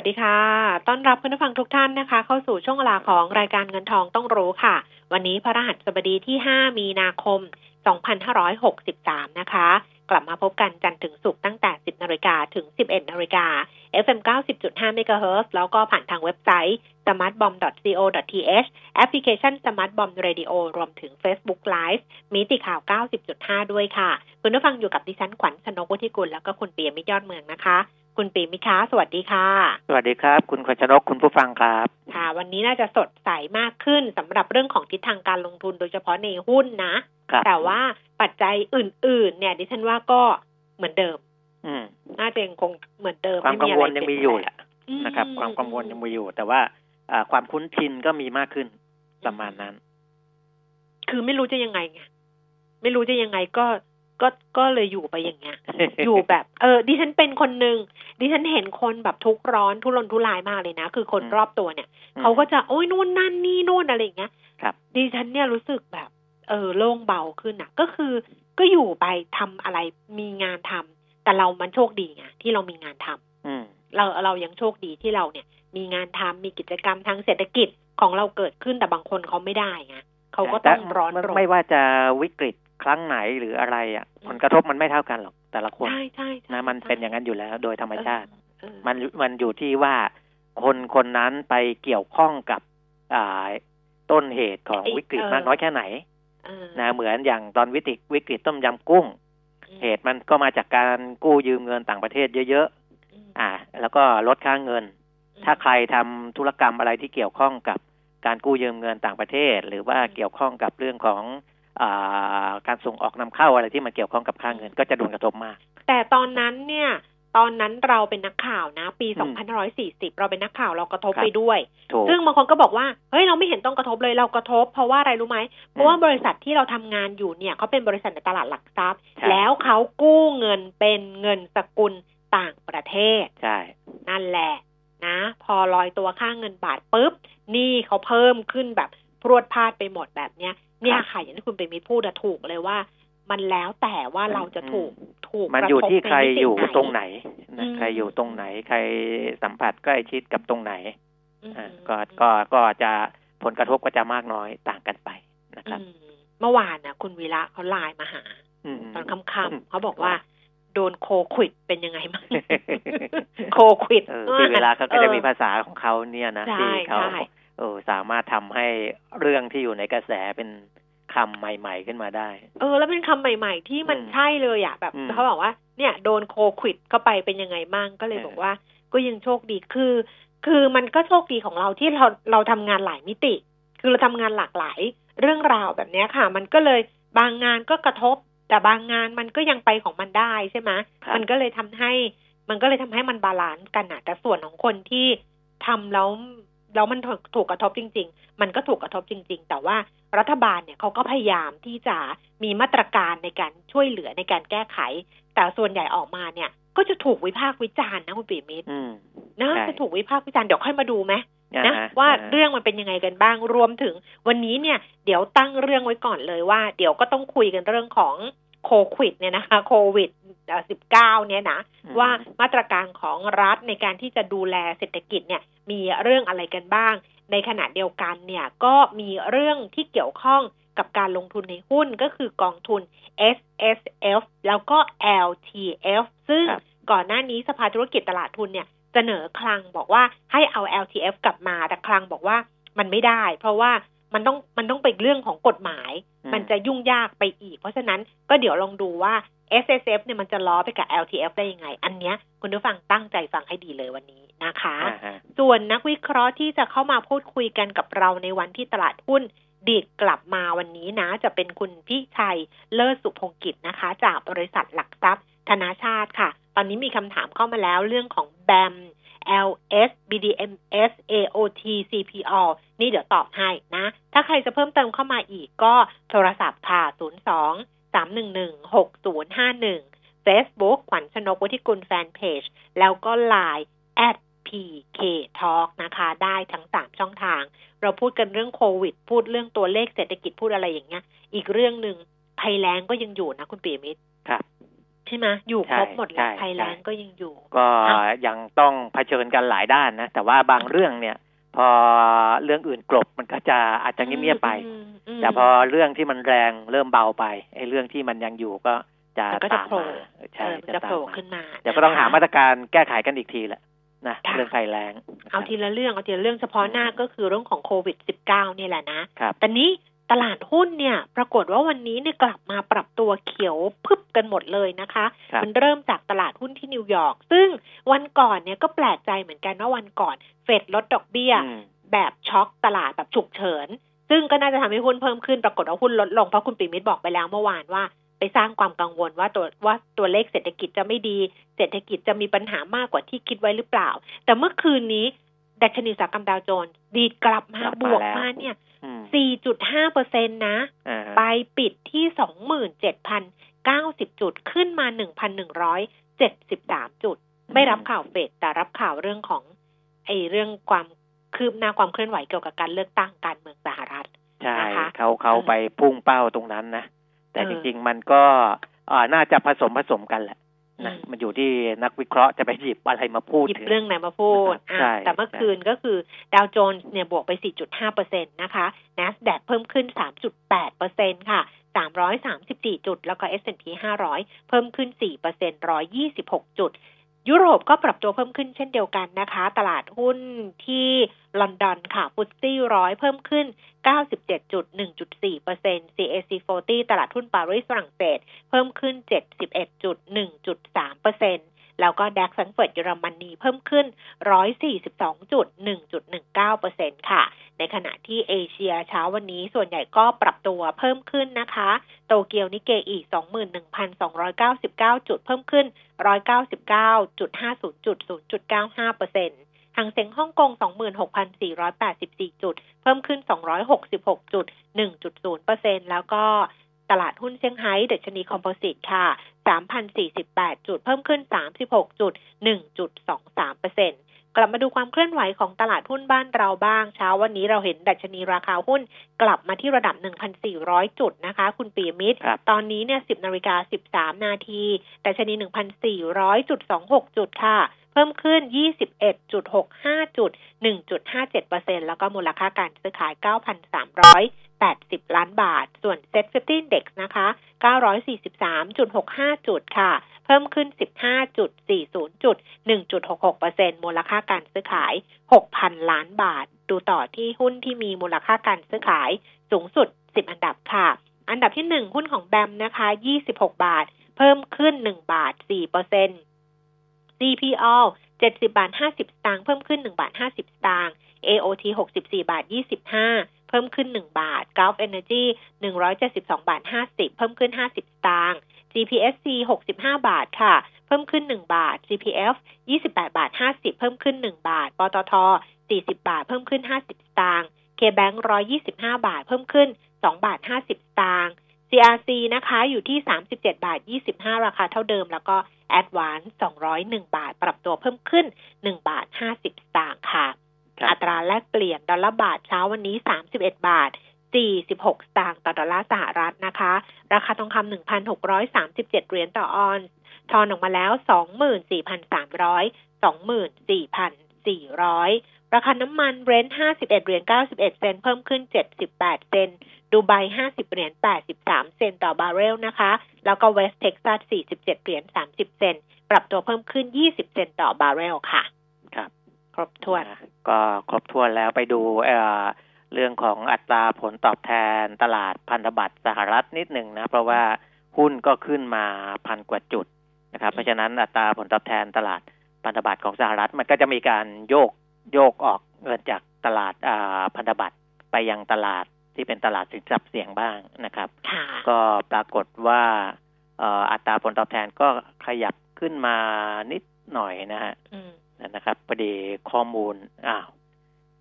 วัสดีค่ะ ต้อนรับคุณผู้ฟังทุกท่านนะคะ เข้าสู่ช่วงเวลาของรายการเงินทองต้องรู้ค่ะ วันนี้พระรหัสบดีที่ 5 มีนาคม 2563 นะคะ กลับมาพบกันจันทร์ถึงศุกร์ตั้งแต่ 10นาฬิกาถึง 11นาฬิกา FM 90.5 MHz แล้วก็ผ่านทางเว็บไซต์ smartbomb.co.th แอปพลิเคชัน smartbomb radio รวมถึง Facebook Live มีติข่าว 90.5 ด้วยค่ะ คุณผู้ฟังอยู่กับดิฉันขวัญชนกวุฒิกุลแล้วก็คุณเปียมิตรยอดเมืองนะคะคุณปีมิคะสวัสดีค่ะ สวัสดีครับ คุณขวัญชนกคุณผู้ฟังครับ ค่ะ วันนี้น่าจะสดใสมากขึ้นสำหรับเรื่องของทิศทางการลงทุนโดยเฉพาะในหุ้นนะครับ แต่ว่าปัจจัยอื่น ๆ เนี่ย ดิฉันว่าก็เหมือนเดิมอืมน่าจะยังคงเหมือนเดิมความไกังวละไรยังมีอยู่เปลี่นแปลแหละงนะครับอืความกังวลยังมีอยู่ แต่ว่าอ่าความคุ้นชินก็มีมากขึ้นประมาณนั้น คือไม่รู้จะยังไงไงไม่รู้จะยังไงก็ก็ก็เลยอยู่ไปอย่างเงี้ย อยู่แบบ เออ ดิฉันเป็นคนหนึ่งดิฉันเห็นคนแบบทุกข์ร้อนทุรนทุรายมากเลยนะ คือคนอืมรอบตัวเนี่ย เขาก็จะโอ้ยนู่นนั่นนี่นู่นอะไรอย่างเงี้ย ครับ ดิฉันเนี่ยรู้สึกแบบ เออโล่งเบาขึ้นอะก็คือ ก็อยู่ไปทำอะไรมีงานทำแต่เรามันโชคดีไงที่เรามีงานทำอืมเราเรายังโชคดีที่เราเนี่ย มีงานทำมีกิจกรรมทางเศรษฐกิจของเราเกิดขึ้นแต่บางคนเขาไม่ได้ไงเขาก็ต้องร้อนแต่รนไม่ว่าจะวิกฤตครั้งไหนหรืออะไรอะอืมผลกระทบมันไม่เท่ากันหรอกแต่ละคนใช่ใช่ใช่นะมันเป็นอย่างนั้นอยู่แล้วโดยธรรมชาติเออมันมันอยู่ที่ว่าคนคนนั้นไปเกี่ยวข้องกับอ่าต้นเหตุของวิกฤตมากน้อยแค่ไหนเออ นะเหมือนอย่างตอนวิกฤตวิกฤตต้มยำกุ้ง เหตุมันก็มาจากการกู้ยืมเงินต่างประเทศเยอะๆอ่า แล้วก็ลดค่าเงิน ถ้าใครทำธุรกรรมอะไรที่เกี่ยวข้องกับการกู้ยืมเงินต่างประเทศ หรือว่าเกี่ยวข้องกับเรื่องของอาการส่งออกนำเข้าอะไรที่มันเกี่ยวข้องกับค่าเงินก็จะโดนกระทบมาก แต่ตอนนั้นเนี่ย ตอนนั้นเราเป็นนักข่าวนะ ปีอืม2540 เราเป็นนักข่าวเรากระทบครับไปด้วยถูกซึ่งบางคนก็บอกว่า เฮ้ย เราไม่เห็นต้องกระทบเลยเรากระทบ เพราะว่าอะไรรู้ไหม เพราะว่าบริษัทที่เราทำงานอยู่เนี่ยเขาเป็นบริษัทในตลาดหลักทรัพย์ใช่แล้วเขากู้เงินเป็นเงินสกุลต่างประเทศ ใช่ นั่นแหละนะ พอลอยตัวค่าเงินบาทปุ๊บหนี่เขาเพิ่มขึ้นแบบพรวดพลาดไปหมดแบบเนี้ยเนี่ยค่ะอย่างที่คุณไปมิตรพูดอะถูกเลยว่า มันแล้วแต่ว่าเราจะถูกถูกมันกระอยู่ทบที่ใครในมิติอยู่ไหนตรงไหนอืนะมใครอยู่ตรงไหน ใครสัมผัสใกล้ชิดกับตรงไหนอืมอ่าก็ก็ก็จะผลกระทบก็จะมากน้อยต่างกันไปนะครับอืมเมื่อวานนะคุณวีระเขาไลน์มาหาอืมตอนค่ำๆเขาบอกว่า โดนโคควิดเป็นยังไงบ้างโคควิดเออที่เวลาเขาก็จะมีภาษาของเขาเนี่ยนะใช่ที่เขาใช่เออสามารถทำให้เรื่องที่อยู่ในกระแสเป็น คำใหม่ ๆ ขึ้นมาได้ เออ แล้วเป็นคำใหม่ ๆ ที่มันอืมใช่เลยอะแบบอืมเขาบอกว่า เนี่ยโดนโคควิดเข้าไปเป็นยังไงบ้างก็เลยเออบอกว่า ก็ยังโชคดีคือ คือมันก็โชคดีของเราที่เราเราทำงานหลายมิติ คือเราทำงานหลากหลาย เรื่องราวแบบเนี้ยค่ะ มันก็เลยบางงานก็กระทบ แต่บางงานมันก็ยังไปของมันได้ใช่ไหมครับมันก็เลยทำให้ มันก็เลยทำให้มัน balance กันอะแต่ส่วนของคนที่ทำแล้ว แล้วมันถูกถูกกระทบจริง ๆ มันก็ถูกกระทบจริง ๆ แต่ว่ารัฐบาลเนี่ยเขาก็พยายามที่จะมีมาตรการในการช่วยเหลือในการแก้ไข แต่ส่วนใหญ่ออกมาเนี่ย ก็จะถูกวิพากษ์วิจารณ์นะคุณปีมิตรอืมนะใช่จะถูกวิพากษ์วิจารณ์เดี๋ยวค่อยมาดูไหมอ่นะฮว่าอ่เรื่องมันเป็นยังไงกันบ้างรวมถึง วันนี้เนี่ย เดี๋ยวตั้งเรื่องไว้ก่อนเลยว่า เดี๋ยวก็ต้องคุยกันเรื่องของ โควิดเนี่ยนะคะโควิดสิบเก้าเนี่ยนะอืมว่ามาตรการของรัฐในการที่จะดูแลเศรษฐกิจเนี่ยมีเรื่องอะไรกันบ้าง ในขณะเดียวกันเนี่ยก็มีเรื่องที่เกี่ยวข้องกับการลงทุนในหุ้นก็คือกองทุน S S F แล้วก็ L T F ซึ่งครับก่อนหน้านี้สภาธุรกิจตลาดทุนเนี่ยเสนอคลังบอกว่าให้เอา LTF กลับมาแต่คลังบอกว่ามันไม่ได้ เพราะว่า มันต้องมันต้องเป็นเรื่องของกฎหมายอืมมันจะยุ่งยากไปอีก เพราะฉะนั้นก็เดี๋ยวลองดูว่า S S F เนี่ยมันจะล้อไปกับ LTF ได้ยังไง อันเนี้ยคุณผู้ฟังตั้งใจฟังให้ดีเลยวันนี้นะคะอ่าฮะส่วนนักวิเคราะห์ที่จะเข้ามาพูดคุยกันกับเราในวันที่ตลาดหุ้นดีดกลับมาวันนี้นะ จะเป็นคุณพี่ชัยเลิศสุพงกิจนะคะ จากบริษัทหลักทรัพย์ธนาชาติค่ะ ตอนนี้มีคำถามเข้ามาแล้วเรื่องของแบม LS BDMs AOT CPO นี่เดี๋ยวตอบให้นะ ถ้าใครจะเพิ่มเติมเข้ามาอีกก็โทรศัพท์ค่ะ 02 311 6051 Facebook ขวัญชนกวุฒิกุลแฟนเพจ แล้วก็ Line at PK Talk นะคะ ได้ทั้ง3ช่องทาง เราพูดกันเรื่องโควิด พูดเรื่องตัวเลขเศรษฐกิจพูดอะไรอย่างเงี้ย อีกเรื่องหนึ่งภัยแล้งก็ยังอยู่นะคุณปีมิตร ใช่ไหมอยู่ครบหมดแล้วใช่ภัยแล้งใช่ก็ยังอยู่ ก็อะยังต้องเผชิญกันหลายด้านนะ แต่ว่าบางเรื่องเนี่ย พอเรื่องอื่นกลบมันก็จะอาจจะเงียบๆไปอืมอืมแต่พอเรื่องที่มันแรงเริ่มเบาไปไอ้เรื่องที่มันยังอยู่ก็จะมันก็จะตามโผล่มาเอใช่อมันจะตาโผมล่มาขึ้นมาเดี๋ยวก็ต้องหามานะคะตรการแก้ไขกันอีกทีแหละนะค่ะเรื่องภัยแรงเอาทีละเรื่องเอาทีละเรื่องเฉพาะหน้าก็คือเรื่องของโควิด -19 นี่แหละนะครับแต่นี้ ตลาดหุ้นเนี่ย ปรากฏว่าวันนี้เนี่ยกลับมาปรับตัวเขียวพึบกันหมดเลยนะคะครับมันเริ่มจากตลาดหุ้นที่นิวยอร์กซึ่งวันก่อนเนี่ยก็แปลกใจเหมือนกันว่าวันก่อน เฟดลดดอกเบี้ยอืมแบบช็อกตลาดแบบฉุกเฉิน ซึ่งก็น่าจะทำให้หุ้นเพิ่มขึ้นปรากฏว่าหุ้นลดลงเพราะคุณปิมิตบอกไปแล้วเมื่อวานว่าไปสร้างความกังวลว่าตัวว่าตัวเลขเศรษฐกิจจะไม่ดี เศรษฐกิจจะมีปัญหามากกว่าที่คิดไว้หรือเปล่า แต่เมื่อคืนนี้ดัชนีอุตสาหกรรมดาวโจนส์ดีดกลับมากลับมาบวกแล้วมาเนี่ยอืม 4.5เปอร์เซ็นตนะอ่าฮะไปปิดที่ 27,090 จุดขึ้นมา 1,173 จุด ไม่รับข่าวเฟดแต่รับข่าวเรื่องของไอ้เรื่องความคืบหน้าความเคลื่อนไหวเกี่ยวกับการเลือกตั้งการเมืองสหรัฐใช่นะคะเขาเขาไปพุ่งเป้าตรงนั้นนะ แต่เออจริง ๆ มันก็อ่าน่าจะผสมผสมกันแหละ นะอืมมันอยู่ที่นักวิเคราะห์จะไปหยิบอะไรมาพูดหยิบถึงเรื่องไหนมาพูดใช่อะแต่เมื่อคืนก็คือดาวโจนส์เนี่ยบวกไป 4.5เปอร์เซ็นตนะคะ NASDAQ เพิ่มขึ้น 3.8เปอร์เซ็นค่ะ334 จุด แล้วก็ S&P 500 เพิ่มขึ้น4เปอร์เซ็น126 จุด ยุโรปก็ปรับตัวเพิ่มขึ้นเช่นเดียวกันนะคะ ตลาดหุ้นที่ลอนดอนค่ะฟุตซี่ร้อยเพิ่มขึ้น 97.1.4% CAC 40 ตลาดหุ้นปารีสฝรั่งเศส เพิ่มขึ้น 71.1.3%น แล้วก็ดัคสังเฟิร์ตเยอรมนีเพิ่มขึ้น 142.1.19%ค่ะ ในขณะที่เอเชียเช้าวันนี้ส่วนใหญ่ก็ปรับตัวเพิ่มขึ้นนะคะ โตเกียวนิเกอี21,299 จุดเพิ่มขึ้น 199.50จุด0.95เปอร์เซ็นต์หางเซ็งฮ่องกง 26,484 จุด เพิ่มขึ้น 266จุด1.0เปอร์เซ็นต์แล้วก็ ตลาดหุ้นเซี่ยงไฮ้ดัชนีคอมโพสิตค่ะ 3,048 จุด เพิ่มขึ้น 36จุด1.23เปอร์เซ็นต์กลับมาดูความเคลื่อนไหวของตลาดหุ้นบ้านเราบ้าง เช้าวันนี้เราเห็นดัชนีราคาหุ้น กลับมาที่ระดับ 1,400 จุดนะคะ คุณปียมิตรครับตอนนี้เนี่ย 10นาฬิกา13 นาทีดัชนี 1,400.26 จุดค่ะ เพิ่มขึ้น 21.65 จุด 1.57%แล้วก็มูลค่าการซื้อขาย 80 ล้านบาท ส่วน Set 50 Index นะคะ 943.65 จุดค่ะ เพิ่มขึ้น 15.40 จุด 1.66%มูลค่าการซื้อขาย 6,000 ล้านบาท ดูต่อที่หุ้นที่มีมูลค่าการซื้อขายสูงสุด 10 อันดับค่ะ อันดับที่ 1 หุ้นของแบมนะคะ 26 บาท เพิ่มขึ้น 1 บาท4เปอร์เซ็นต์ CPO 70 บาท 50 สตางค์ เพิ่มขึ้น 1 บาท 50 สตางค์ AOT 64 บาท 25 เพิ่มขึ้น 1 บาท Gulf Energy 172 บาท 50 เพิ่มขึ้น 50 สตางค์ GPSC 65 บาทค่ะ เพิ่มขึ้น 1 บาท GPF 28 บาท 50 เพิ่มขึ้น 1 บาท ปตท 40 บาท เพิ่มขึ้น 50 สตางค์ KBank 125 บาท เพิ่มขึ้น 2 บาท 50 สตางค์ CRC นะคะ อยู่ที่ 37 บาท 25 ราคาเท่าเดิม แล้วก็ Advance 201 บาท ปรับตัวเพิ่มขึ้น 1 บาท 50 สตางค์ค่ะ อัตราแลกเปลี่ยนดอลลาร์บาทเช้าวันนี้ 31 บาท 46 สตางค์ต่อดอลลาร์สหรัฐนะคะ ราคาทองคำ1,637 เหรียญต่อออนซ์ทอนออกมาแล้ว 24,300 24,400 ราคาน้ำมันเบรนท์51 เหรียญ91 เซนต์เพิ่มขึ้น 78 เซนต์ดูไบ50 เหรียญ83 เซนต์ต่อบาร์เรลนะคะ แล้วก็เวสเท็กซัส47 เหรียญ30 เซนต์ปรับตัวเพิ่มขึ้น 20 เซนต์ต่อบาร์เรลค่ะ รับครบถ้วนนะก็ครบถ้วนแล้วไปดูเอ่อเรื่องของอัตราผลตอบแทนตลาดพันธบัตรสหรัฐนิดหนึ่งนะ เพราะว่าหุ้นก็ขึ้นมาพันกว่าจุดนะครับ เพราะฉะนั้นอัตราผลตอบแทนตลาดพันธบัตรของสหรัฐมันก็จะมีการโยกโยกออกเงินจากตลาดอ่าพันธบัตรไปยังตลาดที่เป็นตลาดสินทรัพย์เสี่ยงบ้างนะครับค่ะก็ปรากฏว่าเอ่ออัตราผลตอบแทนก็ขยับขึ้นมานิดหน่อยนะฮะอืม นะครับพอดีข้อมูลอ้าว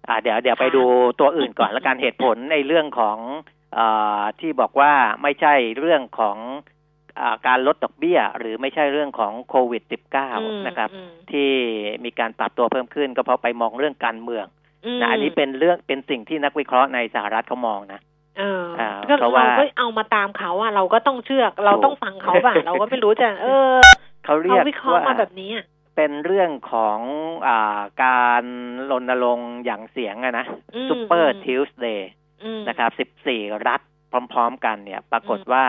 อ่าเดี๋ยวเดี๋ยวไปดูตัวอื่นก่อนแล้วกันเหตุผลในเรื่องของอที่บอกว่าไม่ใช่เรื่องของอการลดดอกเบี้ย หรือไม่ใช่เรื่องของโควิด -19 นะครับ ที่มีการปรับตัวเพิ่มขึ้น ก็เพราะไปมองเรื่องการเมืองนะอันนี้เป็นเรื่องเป็นสิ่งที่นักวิเคราะห์ในสหรัฐเขามองนะเออก็เราก็เอามาตามเขาอะเราก็ต้องเชื่อเราต้องฟังเขาบ้างเราก็ไม่รู้จะเออเขาเรียกวิเคราะห์มาแบบนี้ เป็นเรื่องของอ่าการรณรงค์หยั่งเสียงอะนะ Super Tuesday นะครับสิบสี่รัฐพร้อม ๆ กันเนี่ย ปรากฏว่า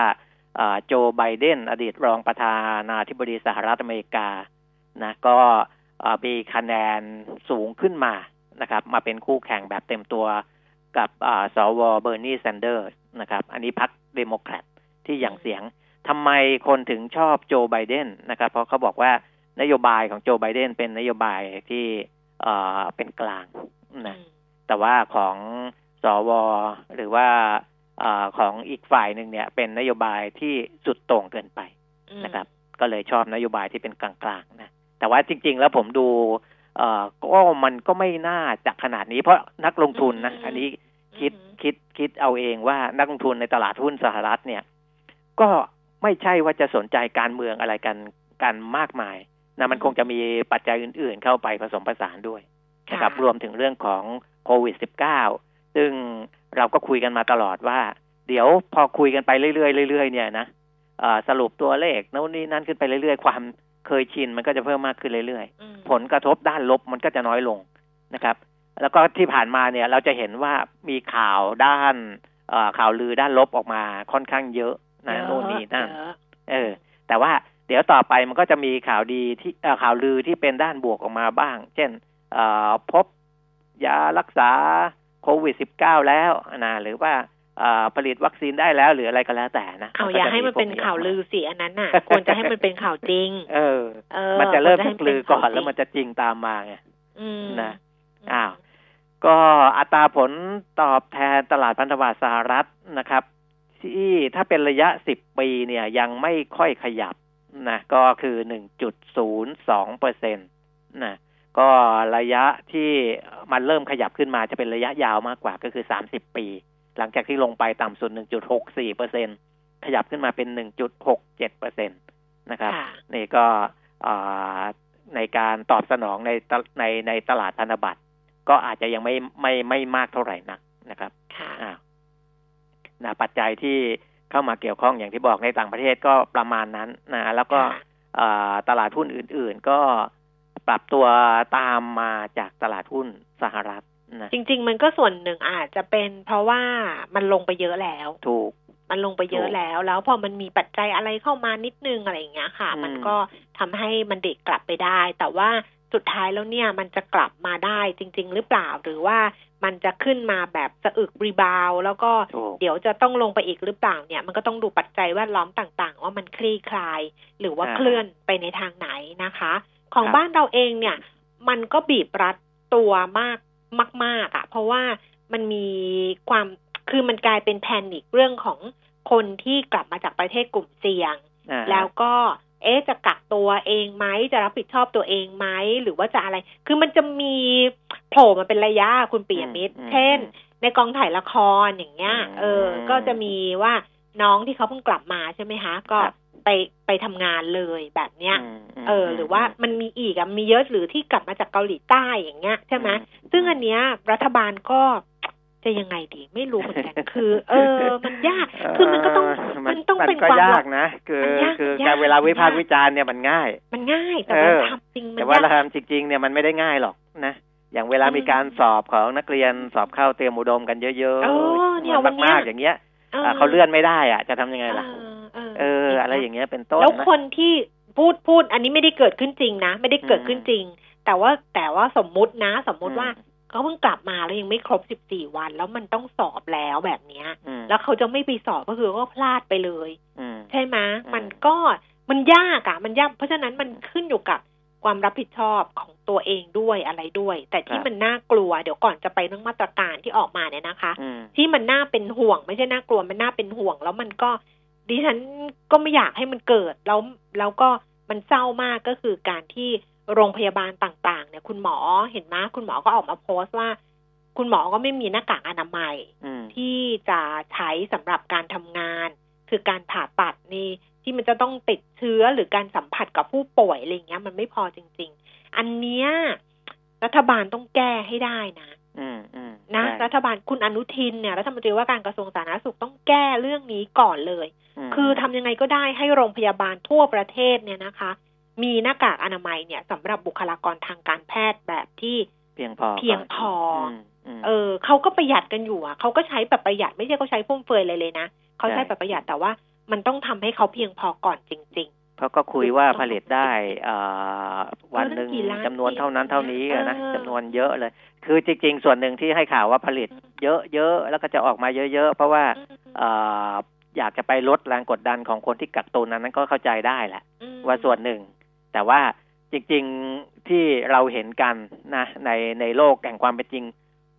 โจไบเดนอดีตรองประธานาธิบดีสหรัฐอเมริกานะก็มีคะแนนสูงขึ้นมานะครับ มาเป็นคู่แข่งแบบเต็มตัวกับสว.เบอร์นีแซนเดอร์สนะครับ อันนี้พรรคเดโมแครตที่หยั่งเสียงทำไมคนถึงชอบโจไบเดนนะครับ เพราะเขาบอกว่า นโยบายของโจไบเดนเป็นนโยบายที่เอ่อเป็นกลางนะแต่ว่าของสวหรือว่าอของอีกฝ่ายหนึ่งเนี่ย เป็นนโยบายที่สุดโต่งเกินไปนะครับ ก็เลยชอบนโยบายที่เป็นกลางๆนะแต่ว่าจริง ๆ แล้วผมดูเอ่อก็มันก็ไม่น่าจะขนาดนี้ เพราะนักลงทุนนะอันนี้คิดคิดคิดเอาเองว่านักลงทุนในตลาดหุ้นสหรัฐเนี่ย ก็ไม่ใช่ว่าจะสนใจการเมืองอะไรกันกันมากมาย นะมันคงจะมีปัจจัยอื่นๆ เข้าไปผสมผสานด้วยนะครับรวมถึงเรื่องของโควิด -19 ซึ่งเราก็คุยกันมาตลอดว่า เดี๋ยวพอคุยกันไปเรื่อยๆเรื่อยๆเนี่ยนะสรุปตัวเลขโน่นนี่นั่นขึ้นไปเรื่อยๆ ความเคยชินมันก็จะเพิ่มมากขึ้นเรื่อยๆ ผลกระทบด้านลบมันก็จะน้อยลงนะครับ แล้วก็ที่ผ่านมาเนี่ยเราจะเห็นว่ามีข่าวด้านข่าวลือด้านลบออกมาค่อนข้างเยอะนะโน่นนี่นั่นเออ แต่ว่า เดี๋ยวต่อไปมันก็จะมีข่าวดีที่ข่าวลือที่เป็นด้านบวกออกมาบ้าง เช่นพบยารักษาโควิด -19 แล้วนะหรือว่าผลิตวัคซีนได้แล้วหรืออะไรก็แล้วแต่นะเอาอย่าให้มันเป็นข่าวลือสิอันนั้นน่ะควรจะให้มันเป็นข่าวจริง เออ มันจะเริ่มจากลือก่อนแล้วมันจะจริงตามมาไงนะอ้าวก็อัตราผลตอบแทนตลาดพันธบัตรสหรัฐนะครับ ที่ถ้าเป็นระยะสิบปีเนี่ยยังไม่ค่อยขยับ นะก็คือหนึ่งจุดศูนย์สองเปอร์เซ็นตนะก็ระยะที่มันเริ่มขยับขึ้นมาจะเป็นระยะยาวมากกว่าก็คือสามสิบปี หลังจากที่ลงไปต่ำสุดหนึ่งจุดหกสี่เปอร์เซ็นขยับขึ้นมาเป็นหนึ่งจุดหกเจ็ดเปอร์เซ็นตนะครับ นี่ก็ในการตอบสนองในในในตลาดพันธบัตรก็อาจจะยังไม่ไม่ไม่มากเท่าไหร่นักนะครับนะปัจจัยที่ เข้ามาเกี่ยวข้องอย่างที่บอกในต่างประเทศก็ประมาณนั้นนะแล้วก็ตลาดหุ้นอื่น ๆ ก็ปรับตัวตามมาจากตลาดหุ้นสหรัฐนะจริง ๆ มันก็ส่วนหนึ่งอาจจะเป็นเพราะว่ามันลงไปเยอะแล้ว ถูก มันลงไปเยอะแล้ว แล้วพอมันมีปัจจัยอะไรเข้ามานิดนึงอะไรอย่างเงี้ยค่ะ มันก็ทำให้มันเด็กกลับไปได้ แต่ว่าสุดท้ายแล้วเนี่ยมันจะกลับมาได้จริง ๆ หรือเปล่าหรือว่า มันจะขึ้นมาแบบสะอึกรีบาวแล้วก็เดี๋ยวจะต้องลงไปอีกหรือเปล่าเนี่ย มันก็ต้องดูปัจจัยแวดล้อมต่าง ๆ ว่ามันคลี่คลาย หรือว่าเคลื่อนไปในทางไหนนะคะ ของบ้านเราเองเนี่ย มันก็บีบรัดตัวมากมากๆอะ่ะ เพราะว่ามันมีความคือมันกลายเป็นแพนิคเรื่องของคนที่กลับมาจากประเทศกลุ่มเสี่ยง แล้วก็ เอ๊จะกักตัวเองไหมจะรับผิดชอบตัวเองไหมหรือว่าจะอะไร คือมันจะมีโผล่มาเป็นระยะคุณปียมิตร เช่น ในกองถ่ายละครอย่างเงี้ย เออ ก็จะมีว่าน้องที่เขาเพิ่งกลับมาใช่ไหมคะ ก็ไปไปทำงานเลยแบบเนี้ย เออ หรือว่ามันมีอีกอะมีเยอะหรือที่กลับมาจากเกาหลีใต้อย่างเงี้ยใช่ไหมซึ่งอันเนี้ยรัฐบาลก็ จะยังไงดีไม่รู้เหมือนกันคือ เออ มันยากคือมันก็ต้องมันต้องเป็นความยากนะคือคือการเวลาวิพากษ์วิจารณ์เนี่ยมันง่าย มันง่ายแต่ว่าทำจริงมันแต่ว่าเราทำจริงๆเนี่ยมันไม่ได้ง่ายหรอกนะอย่างเวลามีการสอบของนักเรียนสอบเข้าเตรียมอุดมกันเยอะๆเนี่ยมากๆอย่างเงี้ยเขาเลื่อนไม่ได้อะ จะทำยังไงล่ะเออ อะไรอย่างเงี้ยเป็นต้นแล้วคนที่พูดพูด อันนี้ไม่ได้เกิดขึ้นจริงนะ ไม่ได้เกิดขึ้นจริง แต่ว่าแต่ว่าสมมุตินะ สมมุติว่า เขาเพิ่งกลับมาแล้วยังไม่ครบสิบสี่วัน แล้วมันต้องสอบแล้วแบบเนี้ย แล้วเขาจะไม่ไปสอบก็คือก็พลาดไปเลยใช่ไหมมันก็มันยากอะมันยากเพราะฉะนั้นมันขึ้นอยู่กับความรับผิดชอบของตัวเองด้วยอะไรด้วย แต่ที่มันน่ากลัวเดี๋ยวก่อนจะไปเรื่องมาตรการที่ออกมาเนี่ยนะคะ ที่มันน่าเป็นห่วง ไม่ใช่น่ากลัวมันน่าเป็นห่วง แล้วมันก็ดิฉันก็ไม่อยากให้มันเกิดแล้วแล้วก็มันเศร้ามากก็คือการที่โรงพยาบาลต่างๆ เนี่ยคุณหมอเห็นไหมคุณหมอก็ออกมาโพสต์ว่า คุณหมอก็ไม่มีหน้ากากอนามัยอืมที่จะใช้สำหรับการทำงาน คือการผ่าตัดนี่ที่มันจะต้องติดเชื้อหรือการสัมผัสกับผู้ป่วยอะไรอย่างเงี้ย มันไม่พอจริง ๆ อันเนี้ยรัฐบาลต้องแก้ให้ได้นะอืมอืมนะใช่รัฐบาลคุณอนุทินเนี่ยรัฐมนตรีว่าการกระทรวงสาธารณสุขต้องแก้เรื่องนี้ก่อนเลยมคือทำยังไงก็ได้ให้โรงพยาบาลทั่วประเทศเนี่ยนะคะ มีหน้ากากอนามัยเนี่ยสำหรับบุคลากรทางการแพทย์แบบที่เพียงพอเพียงพอมมเออเขาก็ประหยัดกันอยู่อะเขาก็ใช้แบบประหยัดไม่ใช่เขาใช้ฟุ่มเฟือยเลยเลยนะเขาใช้ใช่แบบประหยัดแต่ว่ามันต้องทำให้เขาเพียงพอก่อนจริงเขาก็คุยว่าผลิตได้เอ่อวันหนึ่งเออตั้งกี่ล้านจำนวนเท่านั้นเท่านี้อะนะเออจำนวนเยอะเลย คือจริง ๆ ส่วนหนึ่งที่ให้ข่าวว่าผลิต เยอะๆแล้วก็จะออกมาเยอะ ๆ เพราะว่าๆเอ่ออยากจะไปลดแรงกดดันของคนที่กักตุนนั้นนั้นก็เข้าใจได้แหละอืมว่าส่วนหนึ่ง แต่ว่าจริงๆที่เราเห็นกันนะในในโลกแห่งความเป็นจริง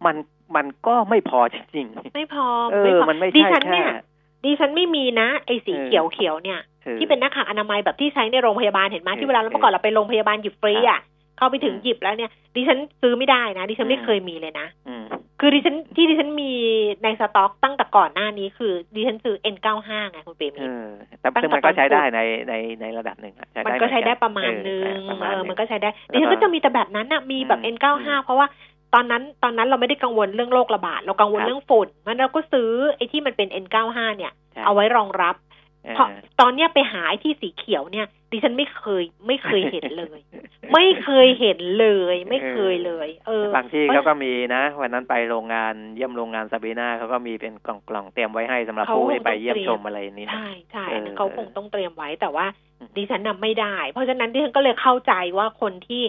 มันมันก็ไม่พอจริงไม่พอๆเอไม่อพอมันไม่ดิใช่ฉันแค่เนี่ยดิฉันไม่มีนะไอ้สีเออเขียวเขียวๆเนี่ยคือที่เป็นหน้ากากอนามัยแบบที่ใช้ในโรงพยาบาลเห็นไหมเออที่เวลาเราเมื่อก่อนเราไปโรงพยาบาลหยิบฟรีอะ เข้าไปถึงอืมหยิบแล้วเนี่ย ดิฉันซื้อไม่ได้นะดิฉันไม่อืมเคยมีเลยนะอืมคือดิฉันที่ดิฉันมีในสต็อกตั้งแต่ก่อนหน้านี้คือดิฉันซื้อ N95 ไงคุณเปรมเอมิอแต่ตั้งแต่ซึ่งมันก็ใช้ตอนได้ในในในระดับหนึ่งอะใช้มันได้ก็ใช้เหอได้ประมาณนึงเออประมาณเออหนึ่งมันก็ใช้ได้แล้วดิฉันก็ก็จะมีแต่แบบนั้นน่ะมีแบบอืม N95 เพราะว่าตอนนั้นตอนนั้นเราไม่ได้กังวลเรื่องโรคระบาด เรากังวลครับเรื่องฝุ่นมันเราก็ซื้อไอ้ที่มันเป็น N95 เนี่ยใช่เอาไว้รองรับ เออเพราะตอนเนี้ยไปหาไอ้ที่สีเขียวเนี่ย ดิฉันไม่เคยไม่เคยเห็นเลย ไม่เคยเห็นเลย ไม่เคยเลย เออบางที่เขาก็มีนะวันนั้นไปโรงงานเยี่ยมโรงงานซาบีนาเขาก็มีเป็นกล่องๆเตรียมไว้ให้สำหรับเขาผู้ที่ไปคงต้องเยี่ยมเตรียมชมอะไรนี้นะใช่ใช่เอออันนั้นเขาคงต้องเตรียมไว้แต่ว่าอืมดิฉันน่ะไม่ได้ เพราะฉะนั้นดิฉันก็เลยเข้าใจว่าคนที่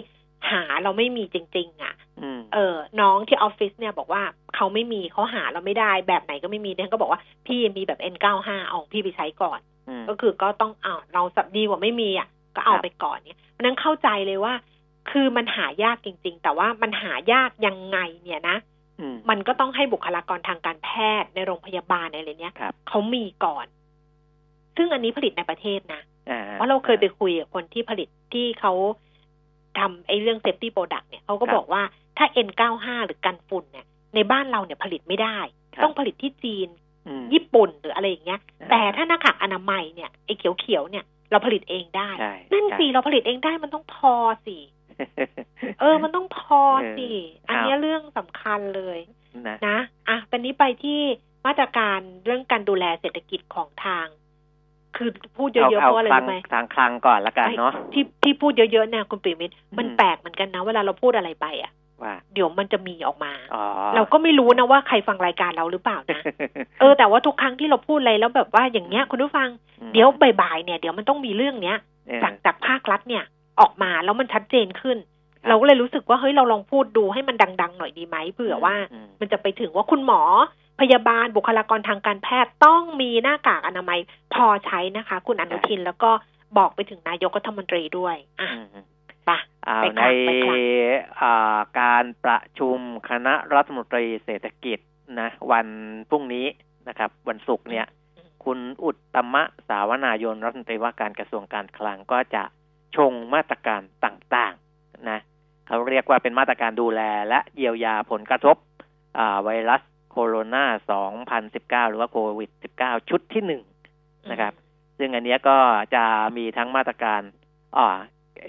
หาเราไม่มีจริง ๆ อะอืมเออ น้องที่ออฟฟิศเนี่ยบอกว่าเขาไม่มีเขาหาเราไม่ได้แบบไหนก็ไม่มีดิฉันก็บอกว่าพี่มีแบบ N95 เอาของพี่ไปใช้ก่อนอืมก็คือก็ต้องเอาเราสับดีกว่าไม่มีอะก็เอาครับไปก่อนเนี่ยเพราะฉะนั้นเข้าใจเลยว่า คือมันหายากจริง ๆ แต่ว่ามันหายากยังไงเนี่ยนะอืมมันก็ต้องให้บุคลากรทางการแพทย์ในโรงพยาบาลอะไรเนี้ยครับเขามีก่อน ซึ่งอันนี้ผลิตในประเทศนะอ่เพราะเราเคยไปคุยกับคนที่ผลิตที่เขา ทำไอ้เรื่อง safety product เนี่ยเขาก็ครับบอกว่าถ้า N95 หรือกันฝุ่นเนี่ย ในบ้านเราเนี่ยผลิตไม่ได้ครับต้องผลิตที่จีนอืมญี่ปุ่นหรืออะไรอย่างเงี้ยอ่าแต่ถ้าหน้ากากอนามัยเนี่ยไอ้เขียวๆเนี่ยเราผลิตเองได้ใช่นั่นใช่สิเราผลิตเองได้มันต้องพอสิเออ มันต้องพอสิเอออัอันเนี้ยเรื่องสำคัญเลยนะนะอะตอนนี้ไปที่มาตรการเรื่องการดูแลเศรษฐกิจของทาง คือพูดเยเอาอะๆเพเอาราะอะไรคลังรู้ไหมทางคลังก่อนละกันเนาะที่ที่พูดเยอะๆเนี่ยคุณปิมิตรมันอืมแปลกเหมือนกันนะเวลาเราพูดอะไรไปอะว่าเดี๋ยวมันจะมีออกมาอ๋อเราก็ไม่รู้นะว่าใครฟังรายการเราหรือเปล่านะ เออแต่ว่าทุกครั้งที่เราพูดอะไรแล้วแบบว่าอย่างเงี้ยคุณผู้ฟังอืมเดี๋ยวบ่ายๆเนี่ยเดี๋ยวมันต้องมีเรื่องเนี้ยเออจากจากภาครัฐเนี่ยออกมาแล้วมันชัดเจนขึ้นครับเราก็เลยรู้สึกว่าเฮ้ยเราลองพูดดูให้มันดัง ๆ หน่อยดีไหมเผื่อว่าอืมมันจะไปถึงว่าคุณหมอ พยาบาลบุคลากรทางการแพทย์ต้องมีหน้ากากอนามัยพอใช้นะคะ คุณอนุทินแล้วก็บอกไปถึงนายกรัฐมนตรีด้วยอะอืมไปอ่าไปในคลังไปคลังอ่าการประชุมคณะรัฐมนตรีเศรษฐกิจนะวันพรุ่งนี้นะครับ วันศุกร์เนี่ย คุณอุตตมะสาวนายนรัฐมนตรีว่าการกระทรวงการคลังก็จะชงมาตรการต่างๆนะเขาเรียกว่าเป็นมาตรการดูแลและเยียวยาผลกระทบอ่าไวรัส โคโรนา2019หรือว่าโควิด19ชุดที่หนึ่งนะครับ ซึ่งอันเนี้ยก็จะมีทั้งมาตรการอ่า